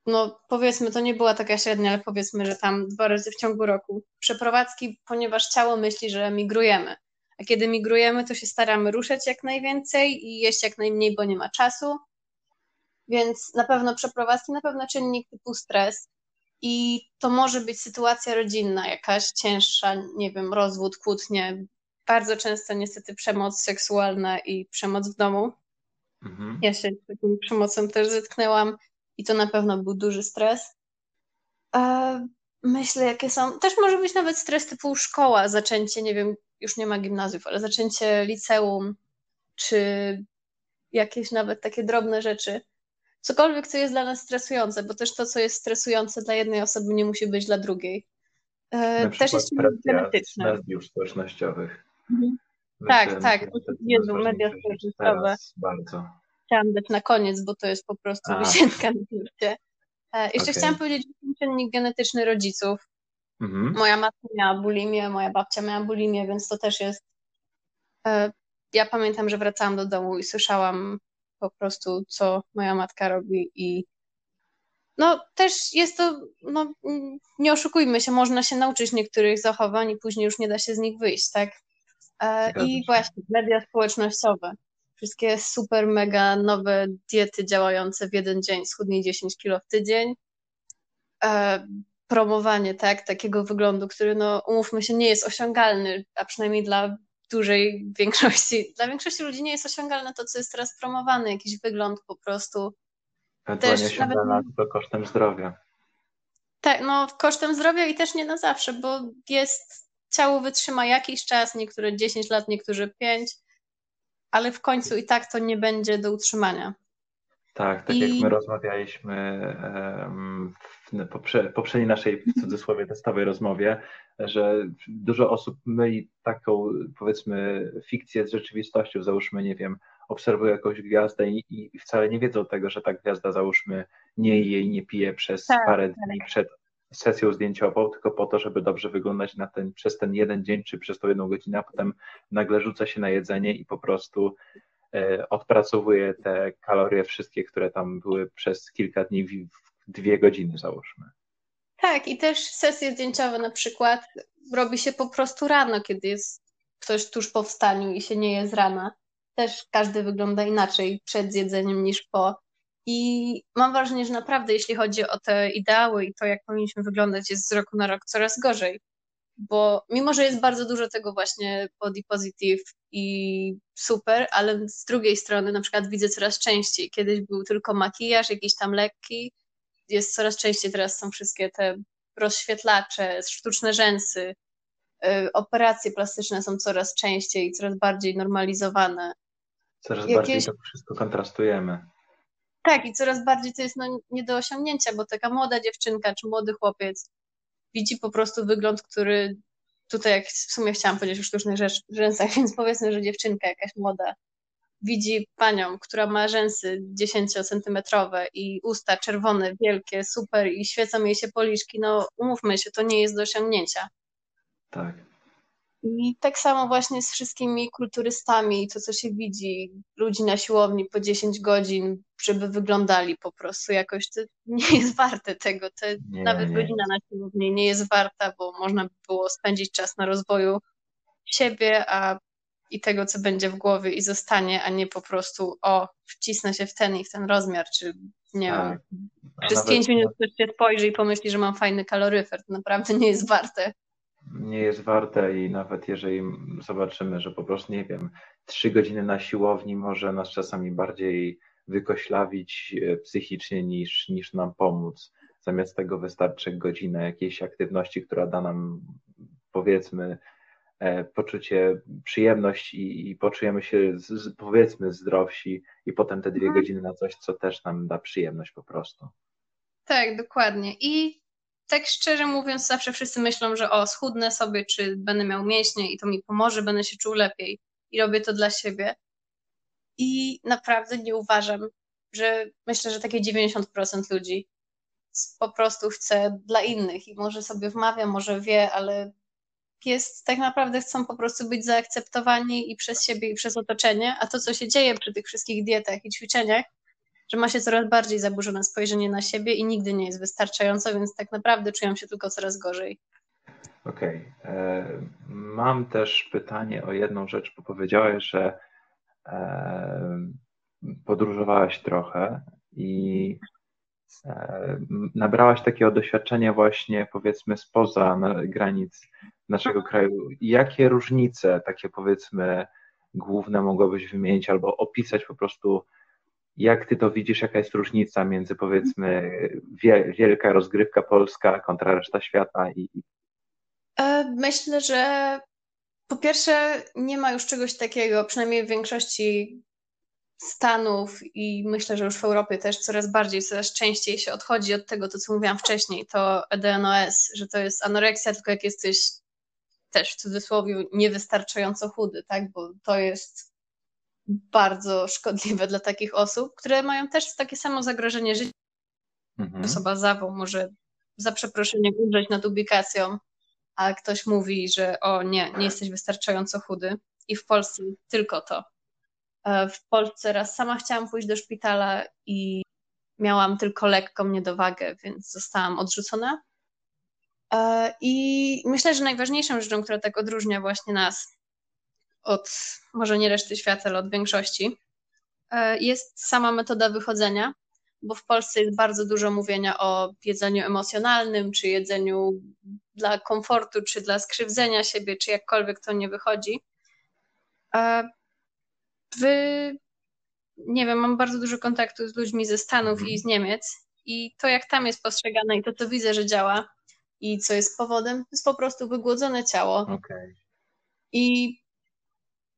no powiedzmy, to nie była taka średnia, ale powiedzmy, że tam dwa razy w ciągu roku. Przeprowadzki, ponieważ ciało myśli, że migrujemy. A kiedy migrujemy, to się staramy ruszać jak najwięcej i jeść jak najmniej, bo nie ma czasu. Więc na pewno przeprowadzki, na pewno czynnik typu stres. I to może być sytuacja rodzinna, jakaś cięższa, nie wiem, rozwód, kłótnie. Bardzo często niestety przemoc seksualna i przemoc w domu. Mhm. Ja się z taką przemocą też zetknęłam i to na pewno był duży stres. Myślę, jakie są. Też może być nawet stres typu szkoła, zaczęcie, nie wiem, już nie ma gimnazjów, ale zaczęcie liceum, czy jakieś nawet takie drobne rzeczy cokolwiek, co jest dla nas stresujące, bo też to, co jest stresujące dla jednej osoby, nie musi być dla drugiej. E, też jest genetyczne. mediów społecznościowych. Mhm. Tak, tak. Jezu, media społecznościowe. Bardzo. Chciałam dać na koniec, bo to jest po prostu A. wisienka na. E, jeszcze okay. chciałam powiedzieć, że czynnik genetyczny rodziców. Mhm. Moja matka miała bulimię, moja babcia miała bulimię, więc to też jest. E, ja pamiętam, że wracałam do domu i słyszałam po prostu, co moja matka robi i no też jest to, no nie oszukujmy się, można się nauczyć niektórych zachowań i później już nie da się z nich wyjść, tak? E, I właśnie media społecznościowe. Wszystkie super, mega nowe diety działające w jeden dzień, schudnij 10 kilo w tydzień. Promowanie, tak, takiego wyglądu, który, no umówmy się, nie jest osiągalny, a przynajmniej dla dużej większości, dla większości ludzi nie jest osiągalne to, co jest teraz promowane, jakiś wygląd po prostu. Ewentualnie też osiągalne nawet... tylko kosztem zdrowia. Tak, no kosztem zdrowia i też nie na zawsze, bo jest, ciało wytrzyma jakiś czas, niektóre 10 lat, niektórzy 5, ale w końcu i tak to nie będzie do utrzymania. Tak, tak I... jak my rozmawialiśmy w poprzedniej naszej w cudzysłowie testowej rozmowie, że dużo osób myli taką powiedzmy fikcję z rzeczywistością, załóżmy, nie wiem, obserwują jakąś gwiazdę i, i wcale nie wiedzą tego, że ta gwiazda załóżmy nie je i nie pije przez tak, parę tak. dni przed sesją zdjęciową, tylko po to, żeby dobrze wyglądać na ten, przez ten jeden dzień czy przez tą jedną godzinę, a potem nagle rzuca się na jedzenie i po prostu odpracowuje te kalorie wszystkie, które tam były przez kilka dni w dwie godziny załóżmy. Tak, i też sesje zdjęciowe na przykład robi się po prostu rano, kiedy jest ktoś tuż po wstaniu i się nie je z rana. Też każdy wygląda inaczej przed jedzeniem niż po. I mam wrażenie, że naprawdę, jeśli chodzi o te ideały i to, jak powinniśmy wyglądać, jest z roku na rok coraz gorzej bo mimo, że jest bardzo dużo tego właśnie body positive i super, ale z drugiej strony na przykład widzę coraz częściej, kiedyś był tylko makijaż, jakiś tam lekki, jest coraz częściej teraz są wszystkie te rozświetlacze, sztuczne rzęsy, y, operacje plastyczne są coraz częściej i coraz bardziej normalizowane. Coraz Jakieś... bardziej to wszystko kontrastujemy. Tak, i coraz bardziej to jest no, nie do osiągnięcia, bo taka młoda dziewczynka czy młody chłopiec widzi po prostu wygląd, który tutaj, jak w sumie chciałam powiedzieć o sztucznych rzęsach, więc powiedzmy, że dziewczynka jakaś młoda widzi panią, która ma rzęsy 10-centymetrowe i usta czerwone, wielkie, super i świecą jej się policzki, no umówmy się, to nie jest do osiągnięcia. Tak. I tak samo właśnie z wszystkimi kulturystami, to co się widzi, ludzi na siłowni po 10 godzin, żeby wyglądali po prostu jakoś, to nie jest warte tego. To nie, nawet nie. godzina na siłowni nie jest warta, bo można by było spędzić czas na rozwoju siebie, a i tego, co będzie w głowie i zostanie, a nie po prostu o, wcisnę się w ten i w ten rozmiar, czy nie tak. wiem, przez nawet... 5 minut ktoś się spojrzy i pomyśli, że mam fajny kaloryfer. To naprawdę nie jest warte nie jest warte i nawet jeżeli zobaczymy, że po prostu, nie wiem, trzy godziny na siłowni może nas czasami bardziej wykoślawić e, psychicznie niż, niż nam pomóc. Zamiast tego wystarczy godzina jakiejś aktywności, która da nam powiedzmy e, poczucie przyjemności i, i poczujemy się z, powiedzmy zdrowsi i potem te dwie mhm. godziny na coś, co też nam da przyjemność po prostu. Tak, dokładnie. I tak szczerze mówiąc, zawsze wszyscy myślą, że o, schudnę sobie, czy będę miał mięśnie i to mi pomoże, będę się czuł lepiej i robię to dla siebie. I naprawdę nie uważam, że myślę, że takie 90% ludzi po prostu chce dla innych i może sobie wmawia, może wie, ale jest tak naprawdę chcą po prostu być zaakceptowani i przez siebie, i przez otoczenie, a to, co się dzieje przy tych wszystkich dietach i ćwiczeniach, że ma się coraz bardziej zaburzone spojrzenie na siebie i nigdy nie jest wystarczająco, więc tak naprawdę czują się tylko coraz gorzej. Okej. Okay. E, mam też pytanie o jedną rzecz, bo powiedziałeś, że podróżowałaś trochę i nabrałaś takiego doświadczenia właśnie powiedzmy spoza granic naszego kraju. Jakie różnice takie powiedzmy główne mogłabyś wymienić albo opisać po prostu jak ty to widzisz, jaka jest różnica między powiedzmy wielka rozgrywka polska kontra reszta świata? I... E, myślę, że po pierwsze nie ma już czegoś takiego, przynajmniej w większości Stanów i myślę, że już w Europie też coraz bardziej, coraz częściej się odchodzi od tego, to co mówiłam wcześniej, to EDNOS, że to jest anoreksja, tylko jak jesteś też w cudzysłowie niewystarczająco chudy, tak, bo to jest bardzo szkodliwe dla takich osób, które mają też takie samo zagrożenie życia. Mhm. Osoba zawał może za przeproszeniem umrzeć nad ubikacją, a ktoś mówi, że o nie, nie jesteś wystarczająco chudy i w Polsce tylko to. E, w Polsce raz sama chciałam pójść do szpitala i miałam tylko lekką niedowagę, więc zostałam odrzucona. E, I myślę, że najważniejszą rzeczą, która tak odróżnia właśnie nas od może nie reszty świata, ale od większości, e, jest sama metoda wychodzenia, bo w Polsce jest bardzo dużo mówienia o jedzeniu emocjonalnym, czy jedzeniu dla komfortu, czy dla skrzywdzenia siebie, czy jakkolwiek to nie wychodzi. Wy, nie wiem, mam bardzo dużo kontaktu z ludźmi ze Stanów i z Niemiec i to, jak tam jest postrzegane i to, co widzę, że działa i co jest powodem, to jest po prostu wygłodzone ciało. Okay. I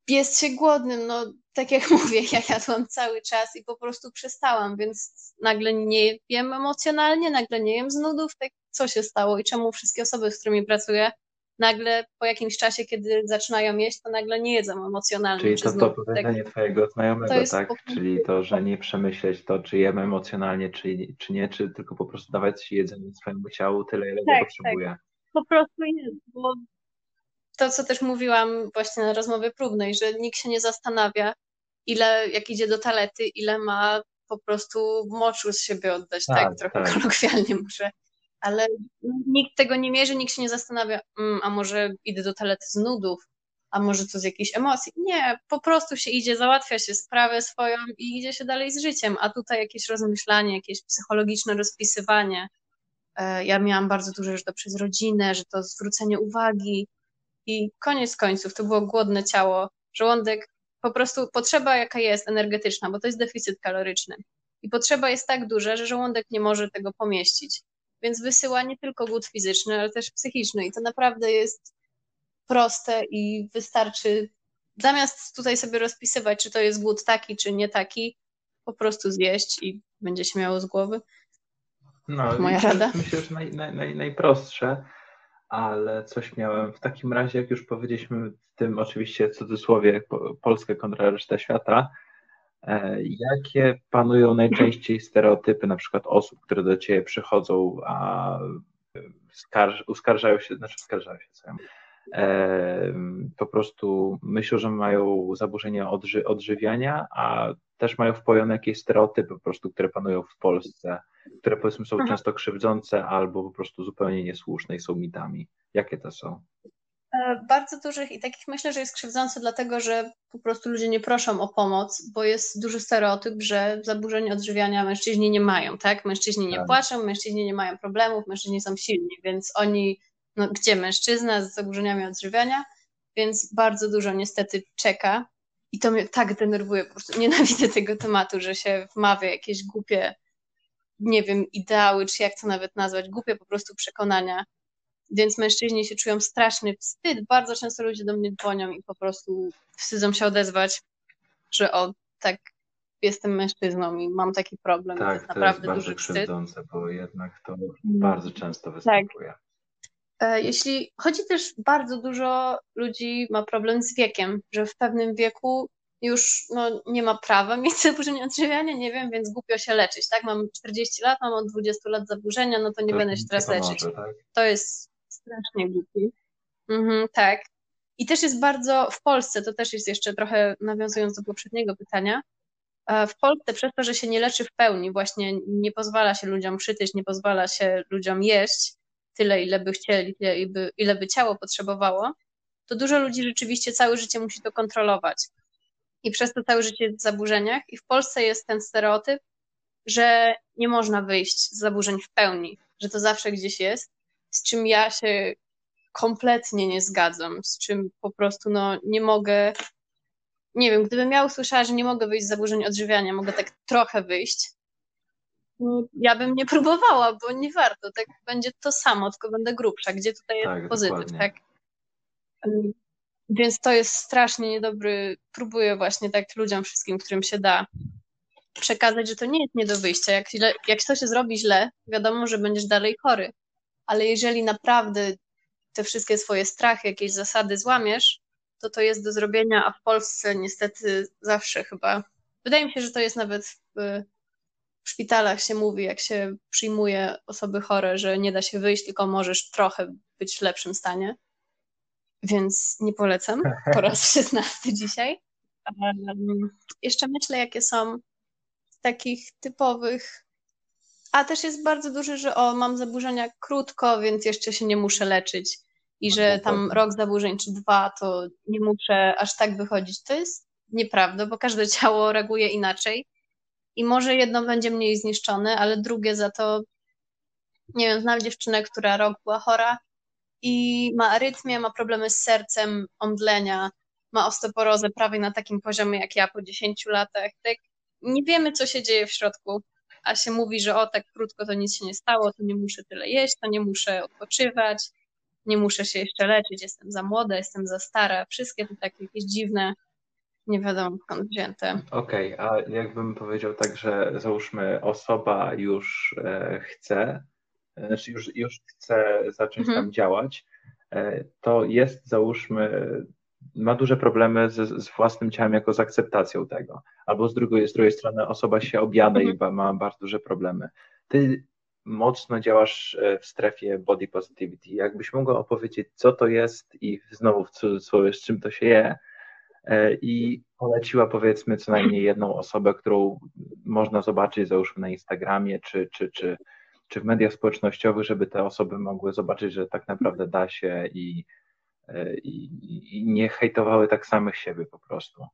jest się głodnym, no tak jak mówię, ja jadłam cały czas i po prostu przestałam, więc nagle nie jem emocjonalnie, nagle nie jem z nudów, tak co się stało i czemu wszystkie osoby, z którymi pracuję, nagle po jakimś czasie, kiedy zaczynają jeść, to nagle nie jedzą emocjonalnie. Czyli to to powiedzenie tak, twojego znajomego, tak? Po... Czyli to, że nie przemyśleć to, czy jemy emocjonalnie, czy, czy nie, czy tylko po prostu dawać jedzenie swojemu ciału tyle, ile tak, potrzebuje. Tak. Po prostu jest, bo to, co też mówiłam właśnie na rozmowie próbnej, że nikt się nie zastanawia, ile, jak idzie do talety, ile ma po prostu moczu z siebie oddać, tak, tak trochę tak. kolokwialnie muszę. Ale nikt tego nie mierzy, nikt się nie zastanawia, mm, a może idę do talety z nudów, a może to z jakiejś emocji. Nie, po prostu się idzie, załatwia się sprawę swoją i idzie się dalej z życiem, a tutaj jakieś rozmyślanie, jakieś psychologiczne rozpisywanie. E, ja miałam bardzo dużo, że to przez rodzinę, że to zwrócenie uwagi, i koniec końców to było głodne ciało, żołądek, po prostu potrzeba jaka jest energetyczna, bo to jest deficyt kaloryczny. I potrzeba jest tak duża, że żołądek nie może tego pomieścić. Więc wysyła nie tylko głód fizyczny, ale też psychiczny. I to naprawdę jest proste i wystarczy, zamiast tutaj sobie rozpisywać, czy to jest głód taki, czy nie taki, po prostu zjeść i będzie się miało z głowy. No, Moja rada. Myślę, że naj, naj, naj, najprostsze, ale coś miałem. W takim razie, jak już powiedzieliśmy w tym oczywiście cudzysłowie Polskę kontra resztę świata, e, jakie panują najczęściej stereotypy na przykład osób, które do ciebie przychodzą, a skarż, uskarżają się, znaczy uskarżają się, co ja po prostu myślą, że mają zaburzenia odży odżywiania, a też mają wpojone jakieś stereotypy po prostu, które panują w Polsce, które powiedzmy są mhm. często krzywdzące albo po prostu zupełnie niesłuszne i są mitami. Jakie to są? E, bardzo dużych i takich myślę, że jest krzywdzące, dlatego że po prostu ludzie nie proszą o pomoc, bo jest duży stereotyp, że zaburzeń odżywiania mężczyźni nie mają, tak? Mężczyźni nie tak. płaczą, mężczyźni nie mają problemów, mężczyźni są silni, więc oni no, gdzie mężczyzna z zaburzeniami odżywiania, więc bardzo dużo niestety czeka. I to mnie tak denerwuje, po prostu nienawidzę tego tematu, że się wmawia jakieś głupie, nie wiem, ideały, czy jak to nawet nazwać, głupie po prostu przekonania. Więc mężczyźni się czują straszny wstyd. Bardzo często ludzie do mnie dzwonią i po prostu wstydzą się odezwać, że o, tak, jestem mężczyzną i mam taki problem. Tak, to jest naprawdę to jest bardzo duży wstyd. bo jednak to mm. bardzo często występuje. Tak. E, jeśli chodzi też bardzo dużo ludzi ma problem z wiekiem, że w pewnym wieku już no, nie ma prawa mieć zaburzenia odżywiania, nie wiem, więc głupio się leczyć, tak? Mam 40 lat, mam od 20 lat zaburzenia, no to nie to będę się teraz leczyć. tak? To jest strasznie głupie. Mhm, tak. I też jest bardzo, w Polsce, to też jest jeszcze trochę nawiązując do poprzedniego pytania, e, w Polsce przez to, że się nie leczy w pełni, właśnie nie pozwala się ludziom przytyć, nie pozwala się ludziom jeść, tyle, ile by chcieli, ile by, ile by ciało potrzebowało, to dużo ludzi rzeczywiście całe życie musi to kontrolować. I przez to całe życie w zaburzeniach. I w Polsce jest ten stereotyp, że nie można wyjść z zaburzeń w pełni, że to zawsze gdzieś jest, z czym ja się kompletnie nie zgadzam, z czym po prostu no, nie mogę. Nie wiem, gdybym ja usłyszała, że nie mogę wyjść z zaburzeń odżywiania, mogę tak trochę wyjść, ja bym nie próbowała, bo nie warto. Tak będzie to samo, tylko będę grubsza. Gdzie tutaj jest tak, pozytyw, tak? Więc to jest strasznie niedobry. Próbuję właśnie tak ludziom wszystkim, którym się da, przekazać, że to nie jest nie do wyjścia. Jak, źle, jak coś się zrobi źle, wiadomo, że będziesz dalej chory. Ale jeżeli naprawdę te wszystkie swoje strachy, jakieś zasady złamiesz, to to jest do zrobienia, a w Polsce niestety zawsze chyba. Wydaje mi się, że to jest nawet w w szpitalach się mówi, jak się przyjmuje osoby chore, że nie da się wyjść, tylko możesz trochę być w lepszym stanie. Więc nie polecam po raz 16 dzisiaj. Um, jeszcze myślę, jakie są takich typowych. A też jest bardzo duży, że o, mam zaburzenia krótko, więc jeszcze się nie muszę leczyć. I że tam rok zaburzeń czy dwa, to nie muszę aż tak wychodzić. To jest nieprawda, bo każde ciało reaguje inaczej i może jedno będzie mniej zniszczone, ale drugie za to, nie wiem, znam dziewczynę, która rok była chora i ma arytmię, ma problemy z sercem, omdlenia, ma osteoporozę prawie na takim poziomie jak ja po 10 latach. Tak, nie wiemy, co się dzieje w środku, a się mówi, że o, tak krótko to nic się nie stało, to nie muszę tyle jeść, to nie muszę odpoczywać, nie muszę się jeszcze leczyć, jestem za młoda, jestem za stara. Wszystkie te takie jakieś dziwne nie wiadomo skąd wzięte. Okej, okay, a jakbym powiedział tak, że załóżmy osoba już e, chce, e, znaczy już, już chce zacząć mhm. tam działać, e, to jest załóżmy, ma duże problemy z, z, własnym ciałem jako z akceptacją tego. Albo z drugiej, z drugiej strony osoba się objada mhm. i ma bardzo duże problemy. Ty mocno działasz w strefie body positivity. Jakbyś mogła opowiedzieć, co to jest i znowu w cudzysłowie, z czym to się je, E, i poleciła powiedzmy co najmniej jedną osobę, którą można zobaczyć załóżmy na Instagramie czy, czy, czy, czy w mediach społecznościowych, żeby te osoby mogły zobaczyć, że tak naprawdę da się i, e, i, i nie hejtowały tak samych siebie po prostu.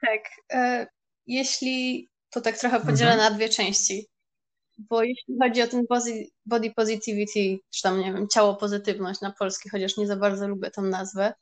Tak. E, jeśli to tak trochę podzielę mhm. na dwie części, bo jeśli chodzi o ten body positivity, czy tam nie wiem, ciało pozytywność na polski, chociaż nie za bardzo lubię tą nazwę,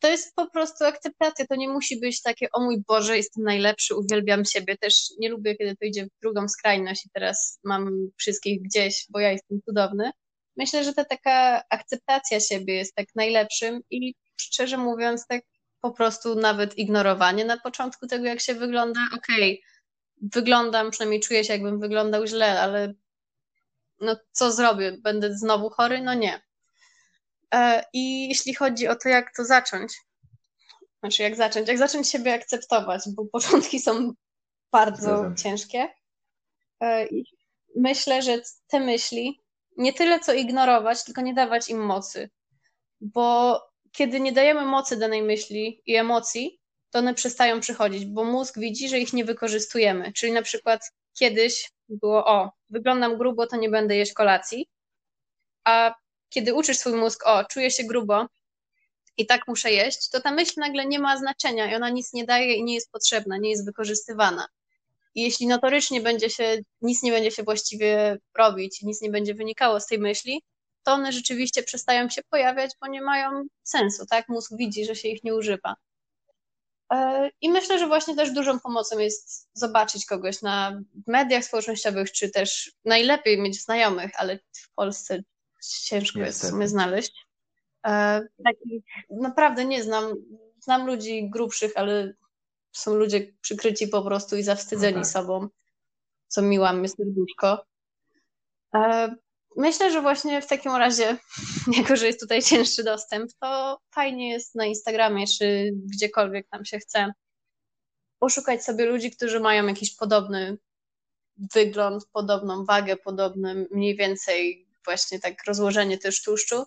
to jest po prostu akceptacja. To nie musi być takie, o mój Boże, jestem najlepszy, uwielbiam siebie. Też nie lubię, kiedy to idzie w drugą skrajność i teraz mam wszystkich gdzieś, bo ja jestem cudowny. Myślę, że ta taka akceptacja siebie jest tak najlepszym i szczerze mówiąc, tak po prostu nawet ignorowanie na początku tego, jak się wygląda. Okej, okay, wyglądam, przynajmniej czuję się, jakbym wyglądał źle, ale no co zrobię? Będę znowu chory? No nie. E, I jeśli chodzi o to, jak to zacząć, znaczy jak zacząć, jak zacząć siebie akceptować, bo początki są bardzo ciężkie. E, myślę, że te myśli nie tyle co ignorować, tylko nie dawać im mocy. Bo kiedy nie dajemy mocy danej myśli i emocji, to one przestają przychodzić, bo mózg widzi, że ich nie wykorzystujemy. Czyli na przykład kiedyś było, o, wyglądam grubo, to nie będę jeść kolacji, a kiedy uczysz swój mózg, o, czuję się grubo i tak muszę jeść, to ta myśl nagle nie ma znaczenia i ona nic nie daje i nie jest potrzebna, nie jest wykorzystywana. I jeśli notorycznie będzie się, nic nie będzie się właściwie robić, nic nie będzie wynikało z tej myśli, to one rzeczywiście przestają się pojawiać, bo nie mają sensu, tak? Mózg widzi, że się ich nie używa. E, I myślę, że właśnie też dużą pomocą jest zobaczyć kogoś na mediach społecznościowych, czy też najlepiej mieć znajomych, ale w Polsce ciężko Niestety. jest w sumie znaleźć. E, takich naprawdę nie znam. Znam ludzi grubszych, ale są ludzie przykryci po prostu i zawstydzeni no tak. sobą, co mi serduszko. E, myślę, że właśnie w takim razie, jako że jest tutaj cięższy dostęp, to fajnie jest na Instagramie czy gdziekolwiek tam się chce poszukać sobie ludzi, którzy mają jakiś podobny wygląd, podobną wagę, podobne mniej więcej właśnie tak rozłożenie też tłuszczu,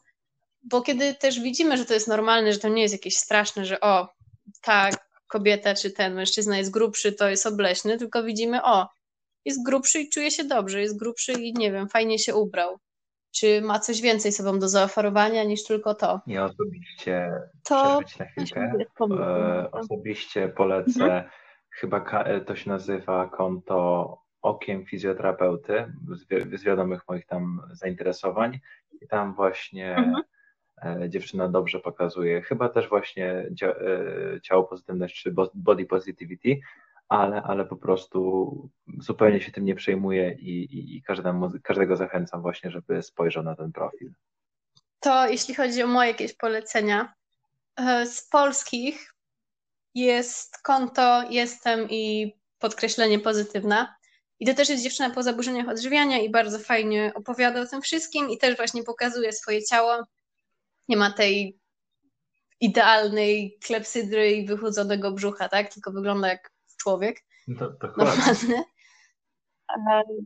bo kiedy też widzimy, że to jest normalne, że to nie jest jakieś straszne, że o, tak, kobieta czy ten mężczyzna jest grubszy, to jest obleśny, tylko widzimy, o, jest grubszy i czuje się dobrze, jest grubszy i nie wiem, fajnie się ubrał. Czy ma coś więcej sobą do zaoferowania niż tylko to? Ja osobiście to na chwilkę. E, osobiście polecę, mhm. chyba e, to się nazywa konto Okiem Fizjoterapeuty z, wiadomych moich tam zainteresowań. I tam właśnie mhm E, dziewczyna dobrze pokazuje. Chyba też właśnie e, ciało pozytywne czy body positivity, ale, ale po prostu zupełnie się tym nie przejmuję i, i, i każdemu, każdego zachęcam właśnie, żeby spojrzał na ten profil. To jeśli chodzi o moje jakieś polecenia, e, z polskich jest konto Jestem i podkreślenie pozytywna. I to też jest dziewczyna po zaburzeniach odżywiania i bardzo fajnie opowiada o tym wszystkim i też właśnie pokazuje swoje ciało nie ma tej idealnej klepsydry i wychudzonego brzucha, tak? Tylko wygląda jak człowiek to, to normalny.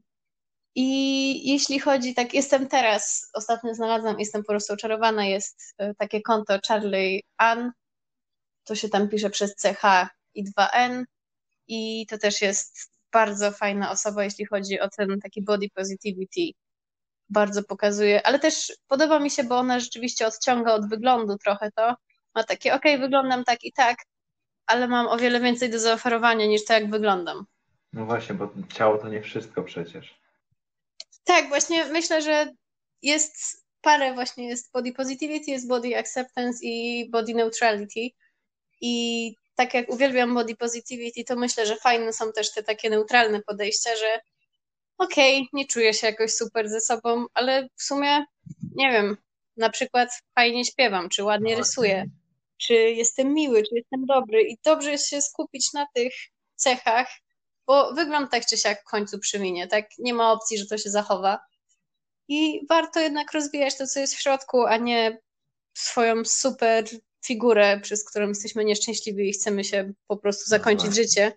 I jeśli chodzi, tak jestem teraz, ostatnio znalazłam, jestem po prostu oczarowana, jest e, takie konto Charlie Ann, to się tam pisze przez CH i 2N i to też jest bardzo fajna osoba, jeśli chodzi o ten taki body positivity bardzo pokazuje, ale też podoba mi się, bo ona rzeczywiście odciąga od wyglądu trochę to. Ma takie, okej, okay, wyglądam tak i tak, ale mam o wiele więcej do zaoferowania niż to, jak wyglądam. No właśnie, bo ciało to nie wszystko przecież. Tak, właśnie myślę, że jest parę właśnie, jest body positivity, jest body acceptance i body neutrality. I tak jak uwielbiam body positivity, to myślę, że fajne są też te takie neutralne podejścia, że okej, okay, nie czuję się jakoś super ze sobą, ale w sumie nie wiem, na przykład fajnie śpiewam, czy ładnie no rysuję, czy jestem miły, czy jestem dobry i dobrze jest się skupić na tych cechach, bo wygląd tak czy siak w końcu przyminie, tak? Nie ma opcji, że to się zachowa. I warto jednak rozwijać to, co jest w środku, a nie swoją super figurę, przez którą jesteśmy nieszczęśliwi i chcemy się po prostu zakończyć no życie,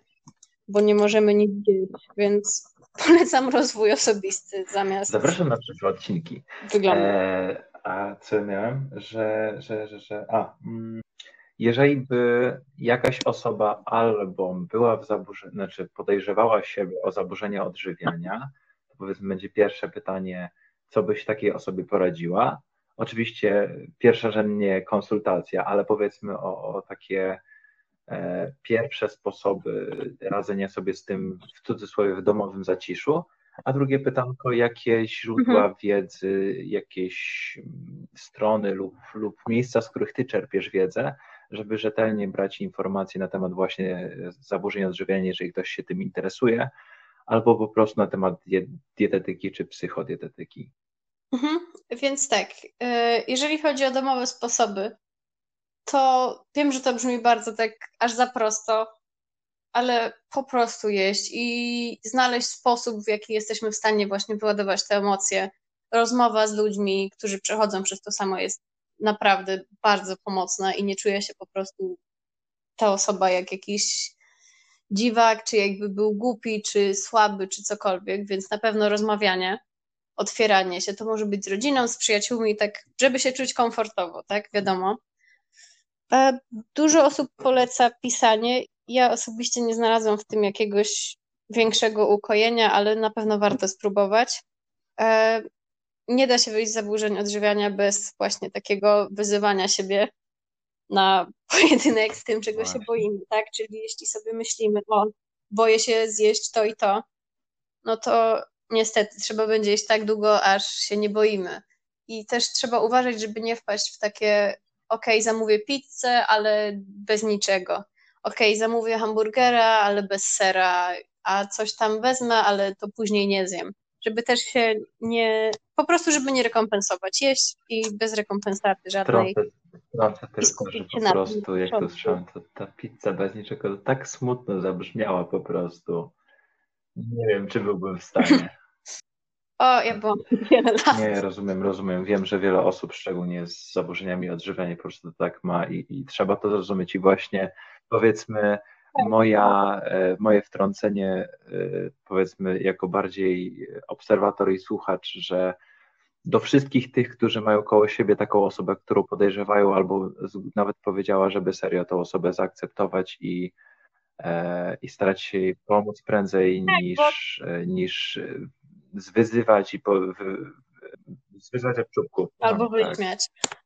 bo nie możemy nic dzielić, więc polecam rozwój osobisty zamiast. Zapraszam na przyszłe odcinki. Wygląda. E, a co miałem? Że, że, że, że a, mm, jeżeli by jakaś osoba albo była w zaburzeniu, znaczy podejrzewała siebie o zaburzenie odżywiania, to powiedzmy będzie pierwsze pytanie, co byś takiej osobie poradziła? Oczywiście pierwszorzędnie konsultacja, ale powiedzmy o, o takie E, pierwsze sposoby radzenia sobie z tym w cudzysłowie w domowym zaciszu, a drugie pytanko, jakie źródła mhm. wiedzy, jakieś strony lub, lub miejsca, z których ty czerpiesz wiedzę, żeby rzetelnie brać informacje na temat właśnie zaburzeń odżywiania, jeżeli ktoś się tym interesuje, albo po prostu na temat dietetyki czy psychodietetyki. Mhm. Więc tak, e, jeżeli chodzi o domowe sposoby, to wiem, że to brzmi bardzo tak aż za prosto, ale po prostu jeść i znaleźć sposób, w jaki jesteśmy w stanie właśnie wyładować te emocje. Rozmowa z ludźmi, którzy przechodzą przez to samo jest naprawdę bardzo pomocna i nie czuję się po prostu ta osoba jak jakiś dziwak, czy jakby był głupi, czy słaby, czy cokolwiek, więc na pewno rozmawianie, otwieranie się, to może być z rodziną, z przyjaciółmi, tak, żeby się czuć komfortowo, tak, wiadomo. E, dużo osób poleca pisanie. Ja osobiście nie znalazłam w tym jakiegoś większego ukojenia, ale na pewno warto spróbować. E, nie da się wyjść z zaburzeń odżywiania bez właśnie takiego wyzywania siebie na pojedynek z tym, czego właśnie. się boimy, tak? Czyli jeśli sobie myślimy, o, boję się zjeść to i to, no to niestety trzeba będzie jeść tak długo, aż się nie boimy. I też trzeba uważać, żeby nie wpaść w takie, ok, zamówię pizzę, ale bez niczego. Ok, zamówię hamburgera, ale bez sera, a coś tam wezmę, ale to później nie zjem. Żeby też się nie, po prostu, żeby nie rekompensować. Jeść i bez rekompensaty żadnej. Trochę, trochę tylko, że po prostu, jak to słyszałem, to ta pizza bez niczego to tak smutno zabrzmiała po prostu. Nie wiem, czy byłbym w stanie. O, ja byłam wiele lat. Nie, rozumiem, rozumiem. Wiem, że wiele osób, szczególnie z zaburzeniami odżywiania, po prostu tak ma i, i trzeba to zrozumieć. I właśnie powiedzmy, moja, e, moje wtrącenie, e, powiedzmy, jako bardziej obserwator i słuchacz, że do wszystkich tych, którzy mają koło siebie taką osobę, którą podejrzewają, albo nawet powiedziała, żeby serio tą osobę zaakceptować i, e, i starać się jej pomóc prędzej tak, niż, niż zwyzywać i po, w, zwyzywać jak czubku. Albo no, wyśmiać. Tak.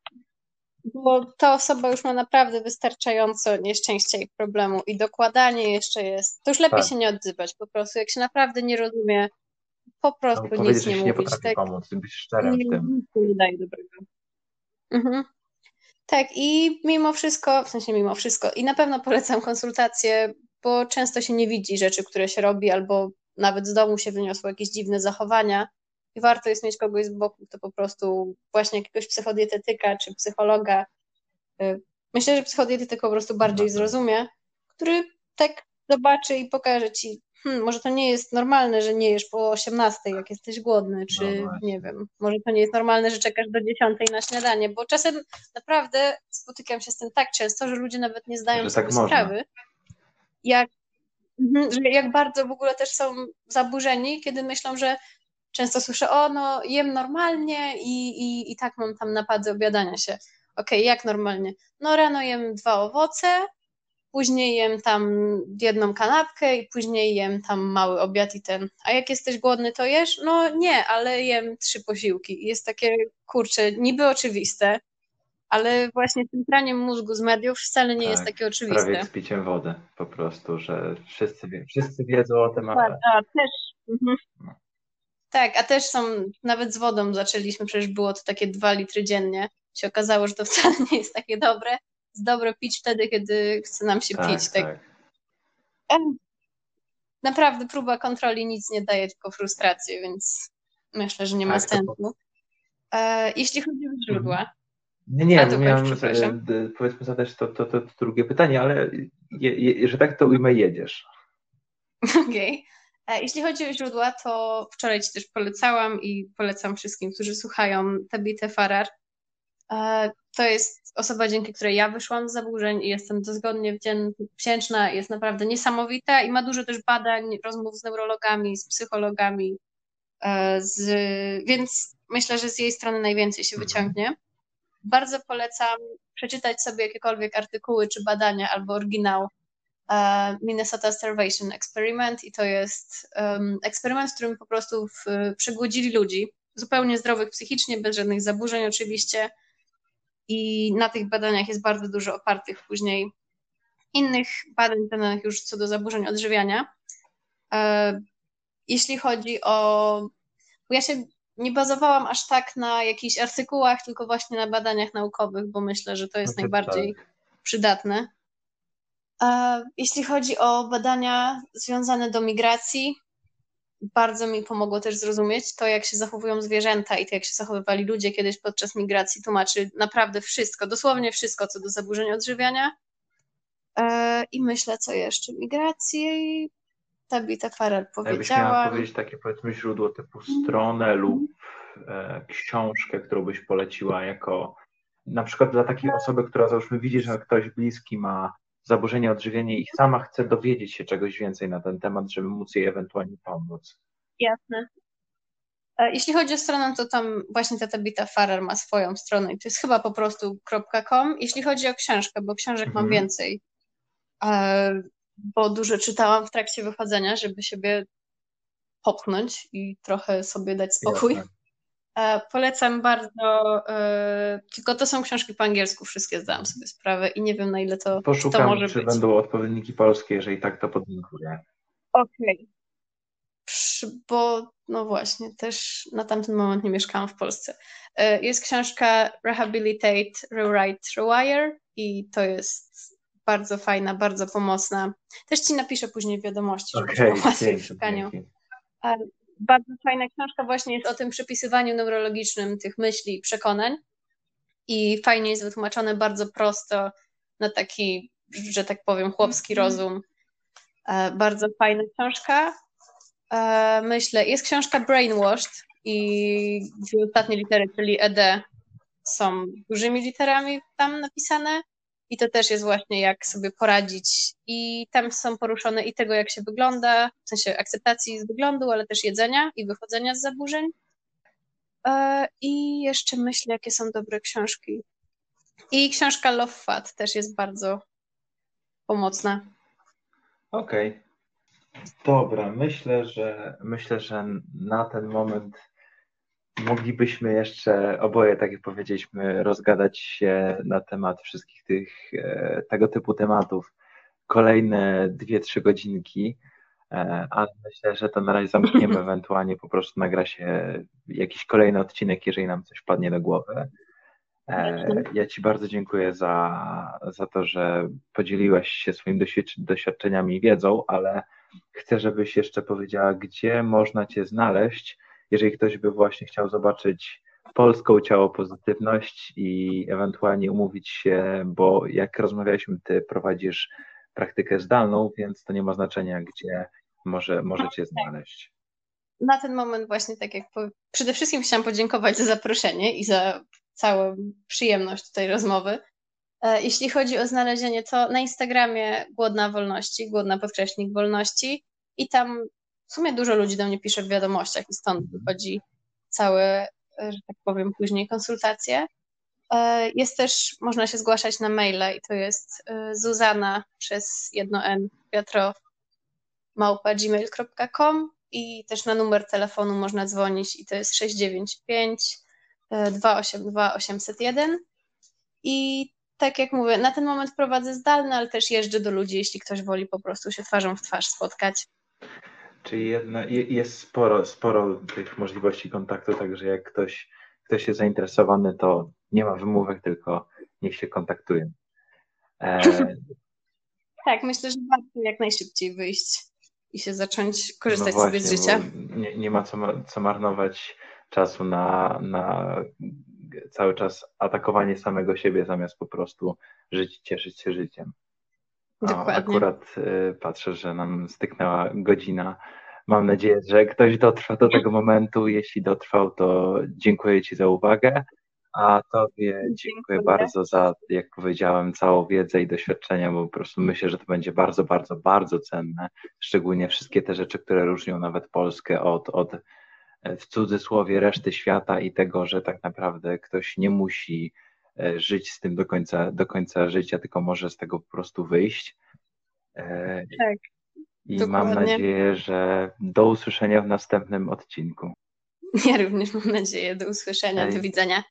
Bo ta osoba już ma naprawdę wystarczająco nieszczęścia i problemu i dokładanie jeszcze jest. To już lepiej tak. się nie odzywać po prostu. Jak się naprawdę nie rozumie, po prostu no, nic nie mówić. Nie tak, pomóc, być szczerym nie, w tym. Nie daje dobrego. Mhm. Tak, i mimo wszystko, w sensie mimo wszystko, i na pewno polecam konsultacje, bo często się nie widzi rzeczy, które się robi, albo nawet z domu się wyniosło jakieś dziwne zachowania i warto jest mieć kogoś z boku, kto po prostu właśnie jakiegoś psychodietetyka czy psychologa. Y, myślę, że psychodietetyk po prostu bardziej no tak. zrozumie, który tak zobaczy i pokaże ci, hmm, może to nie jest normalne, że nie jesz po 18, jak jesteś głodny, czy no nie wiem, może to nie jest normalne, że czekasz do 10 na śniadanie, bo czasem naprawdę spotykam się z tym tak często, że ludzie nawet nie zdają że sobie tak sprawy, jak Mhm, że jak bardzo w ogóle też są zaburzeni, kiedy myślą, że często słyszę, o no jem normalnie i, i, i tak mam tam napady obiadania się. Okej, okay, jak normalnie? No rano jem dwa owoce, później jem tam jedną kanapkę i później jem tam mały obiad i ten. A jak jesteś głodny, to jesz? No nie, ale jem trzy posiłki. jest takie, kurcze, niby oczywiste, ale właśnie tym praniem mózgu z mediów wcale nie tak, jest takie oczywiste. Prawie jak z piciem wody po prostu, że wszyscy, wszyscy wiedzą o tym, ale... A, też. Mhm. No. Tak, a też są, nawet z wodą zaczęliśmy, przecież było to takie dwa litry dziennie. Się okazało, że to wcale nie jest takie dobre. Jest dobre pić wtedy, kiedy chce nam się tak, pić. Tak. tak. Naprawdę próba kontroli nic nie daje, tylko frustrację, więc myślę, że nie ma tak, sensu. To... E, jeśli chodzi o źródła, mhm. Nie, nie, A, miałem e, powiedzmy zadać to, to, to, to, drugie pytanie, ale je, je, że tak to ujmę, jedziesz. Okej. Okay. E, jeśli chodzi o źródła, to wczoraj Ci też polecałam i polecam wszystkim, którzy słuchają Tabitha Farrar. E, to jest osoba, dzięki której ja wyszłam z zaburzeń i jestem dozgodnie wdzięczna. Jest naprawdę niesamowita i ma dużo też badań, rozmów z neurologami, z psychologami, z... więc myślę, że z jej strony najwięcej się mhm. wyciągnie. Bardzo polecam przeczytać sobie jakiekolwiek artykuły czy badania albo oryginał e, Minnesota Starvation Experiment. I to jest um, eksperyment, w którym po prostu w, przegłodzili ludzi, zupełnie zdrowych psychicznie, bez żadnych zaburzeń oczywiście. I na tych badaniach jest bardzo dużo opartych później innych badań danych już co do zaburzeń odżywiania. E, jeśli chodzi o... Bo ja się nie bazowałam aż tak na jakichś artykułach, tylko właśnie na badaniach naukowych, bo myślę, że to jest no najbardziej tak. przydatne. Jeśli chodzi o badania związane do migracji, bardzo mi pomogło też zrozumieć to, jak się zachowują zwierzęta i to, jak się zachowywali ludzie kiedyś podczas migracji. Tłumaczy naprawdę wszystko, dosłownie wszystko co do zaburzeń odżywiania. E, I myślę, co jeszcze? Migrację Farrell powiedziała. Jakbyś miała powiedzieć takie powiedzmy źródło typu stronę lub e, książkę, którą byś poleciła jako na przykład dla takiej osoby, która załóżmy widzi, że ktoś bliski ma zaburzenie odżywienia i sama chce dowiedzieć się czegoś więcej na ten temat, żeby móc jej ewentualnie pomóc. Jasne. E, jeśli chodzi o stronę, to tam właśnie ta Tabita Farrer ma swoją stronę i to jest chyba po prostu .com. Jeśli chodzi o książkę, bo książek mhm. mam więcej, e, bo dużo czytałam w trakcie wychodzenia, żeby siebie popchnąć i trochę sobie dać spokój. Jasne. E, polecam bardzo, e, tylko to są książki po angielsku, wszystkie zdałam sobie sprawę i nie wiem na ile to, Poszukam, to może czy być. będą odpowiedniki polskie, jeżeli tak, to podlinkuję. Okej. Okay. Bo no właśnie, też na tamten moment nie mieszkałam w Polsce. E, jest książka Rehabilitate, Rewrite, Rewire i to jest bardzo fajna, bardzo pomocna. Też ci napiszę później wiadomości, żeby okay, łatwiej w szukaniu bardzo fajna książka właśnie jest o tym przepisywaniu neurologicznym tych myśli i przekonań. I fajnie jest wytłumaczone bardzo prosto na taki, że tak powiem, chłopski mhm. rozum. E, bardzo fajna książka. E, myślę, jest książka Brainwashed i dwie ostatnie litery, czyli ED, są dużymi literami tam napisane. I to też jest właśnie jak sobie poradzić. I tam są poruszone i tego, jak się wygląda, w sensie akceptacji z wyglądu, ale też jedzenia i wychodzenia z zaburzeń. E, I jeszcze myślę, jakie są dobre książki. I książka Love Fat też jest bardzo pomocna. Okej. Okay. Dobra, myślę, że myślę, że na ten moment moglibyśmy jeszcze oboje, tak jak powiedzieliśmy, rozgadać się na temat wszystkich tych e, tego typu tematów kolejne dwie, trzy godzinki, e, ale myślę, że to na razie zamkniemy, ewentualnie po prostu nagra się jakiś kolejny odcinek, jeżeli nam coś wpadnie do głowy. E, ja Ci bardzo dziękuję za, za to, że podzieliłaś się swoimi doświadczeniami i wiedzą, ale chcę, żebyś jeszcze powiedziała, gdzie można Cię znaleźć, jeżeli ktoś by właśnie chciał zobaczyć polską ciało pozytywność i ewentualnie umówić się, bo jak rozmawialiśmy, ty prowadzisz praktykę zdalną, więc to nie ma znaczenia, gdzie może, możecie znaleźć. Na ten moment właśnie tak jak po... przede wszystkim chciałam podziękować za zaproszenie i za całą przyjemność tej rozmowy. E, jeśli chodzi o znalezienie, to na Instagramie Głodna Wolności, Głodna Podkreśnik Wolności i tam w sumie dużo ludzi do mnie pisze w wiadomościach i stąd mhm. wychodzi całe, że tak powiem, później konsultacje. E, jest też, można się zgłaszać na maile i to jest e, Zuzana przez jedno N, Piotro małpa gmail.com i też na numer telefonu można dzwonić i to jest 695 282 801 i tak jak mówię, na ten moment prowadzę zdalne, ale też jeżdżę do ludzi, jeśli ktoś woli po prostu się twarzą w twarz spotkać. Czyli jedna, jest sporo, sporo tych możliwości kontaktu, także jak ktoś, ktoś jest zainteresowany, to nie ma wymówek, tylko niech się kontaktuje. E... tak, myślę, że warto jak najszybciej wyjść i się zacząć korzystać no właśnie, sobie z życia. Nie, nie ma co, co marnować czasu na, na cały czas atakowanie samego siebie, zamiast po prostu żyć, cieszyć się życiem. Dokładnie. Akurat y, patrzę, że nam styknęła godzina. Mam nadzieję, że ktoś dotrwa do tego momentu. Jeśli dotrwał, to dziękuję Ci za uwagę. A Tobie dziękuję, dziękuję bardzo za, jak powiedziałem, całą wiedzę i doświadczenia, bo po prostu myślę, że to będzie bardzo, bardzo, bardzo cenne. Szczególnie wszystkie te rzeczy, które różnią nawet Polskę od, od w cudzysłowie reszty świata i tego, że tak naprawdę ktoś nie musi żyć z tym do końca, do końca życia, tylko może z tego po prostu wyjść. E, tak. I dokładnie. mam nadzieję, że do usłyszenia w następnym odcinku. Ja również mam nadzieję. Do usłyszenia. Do widzenia.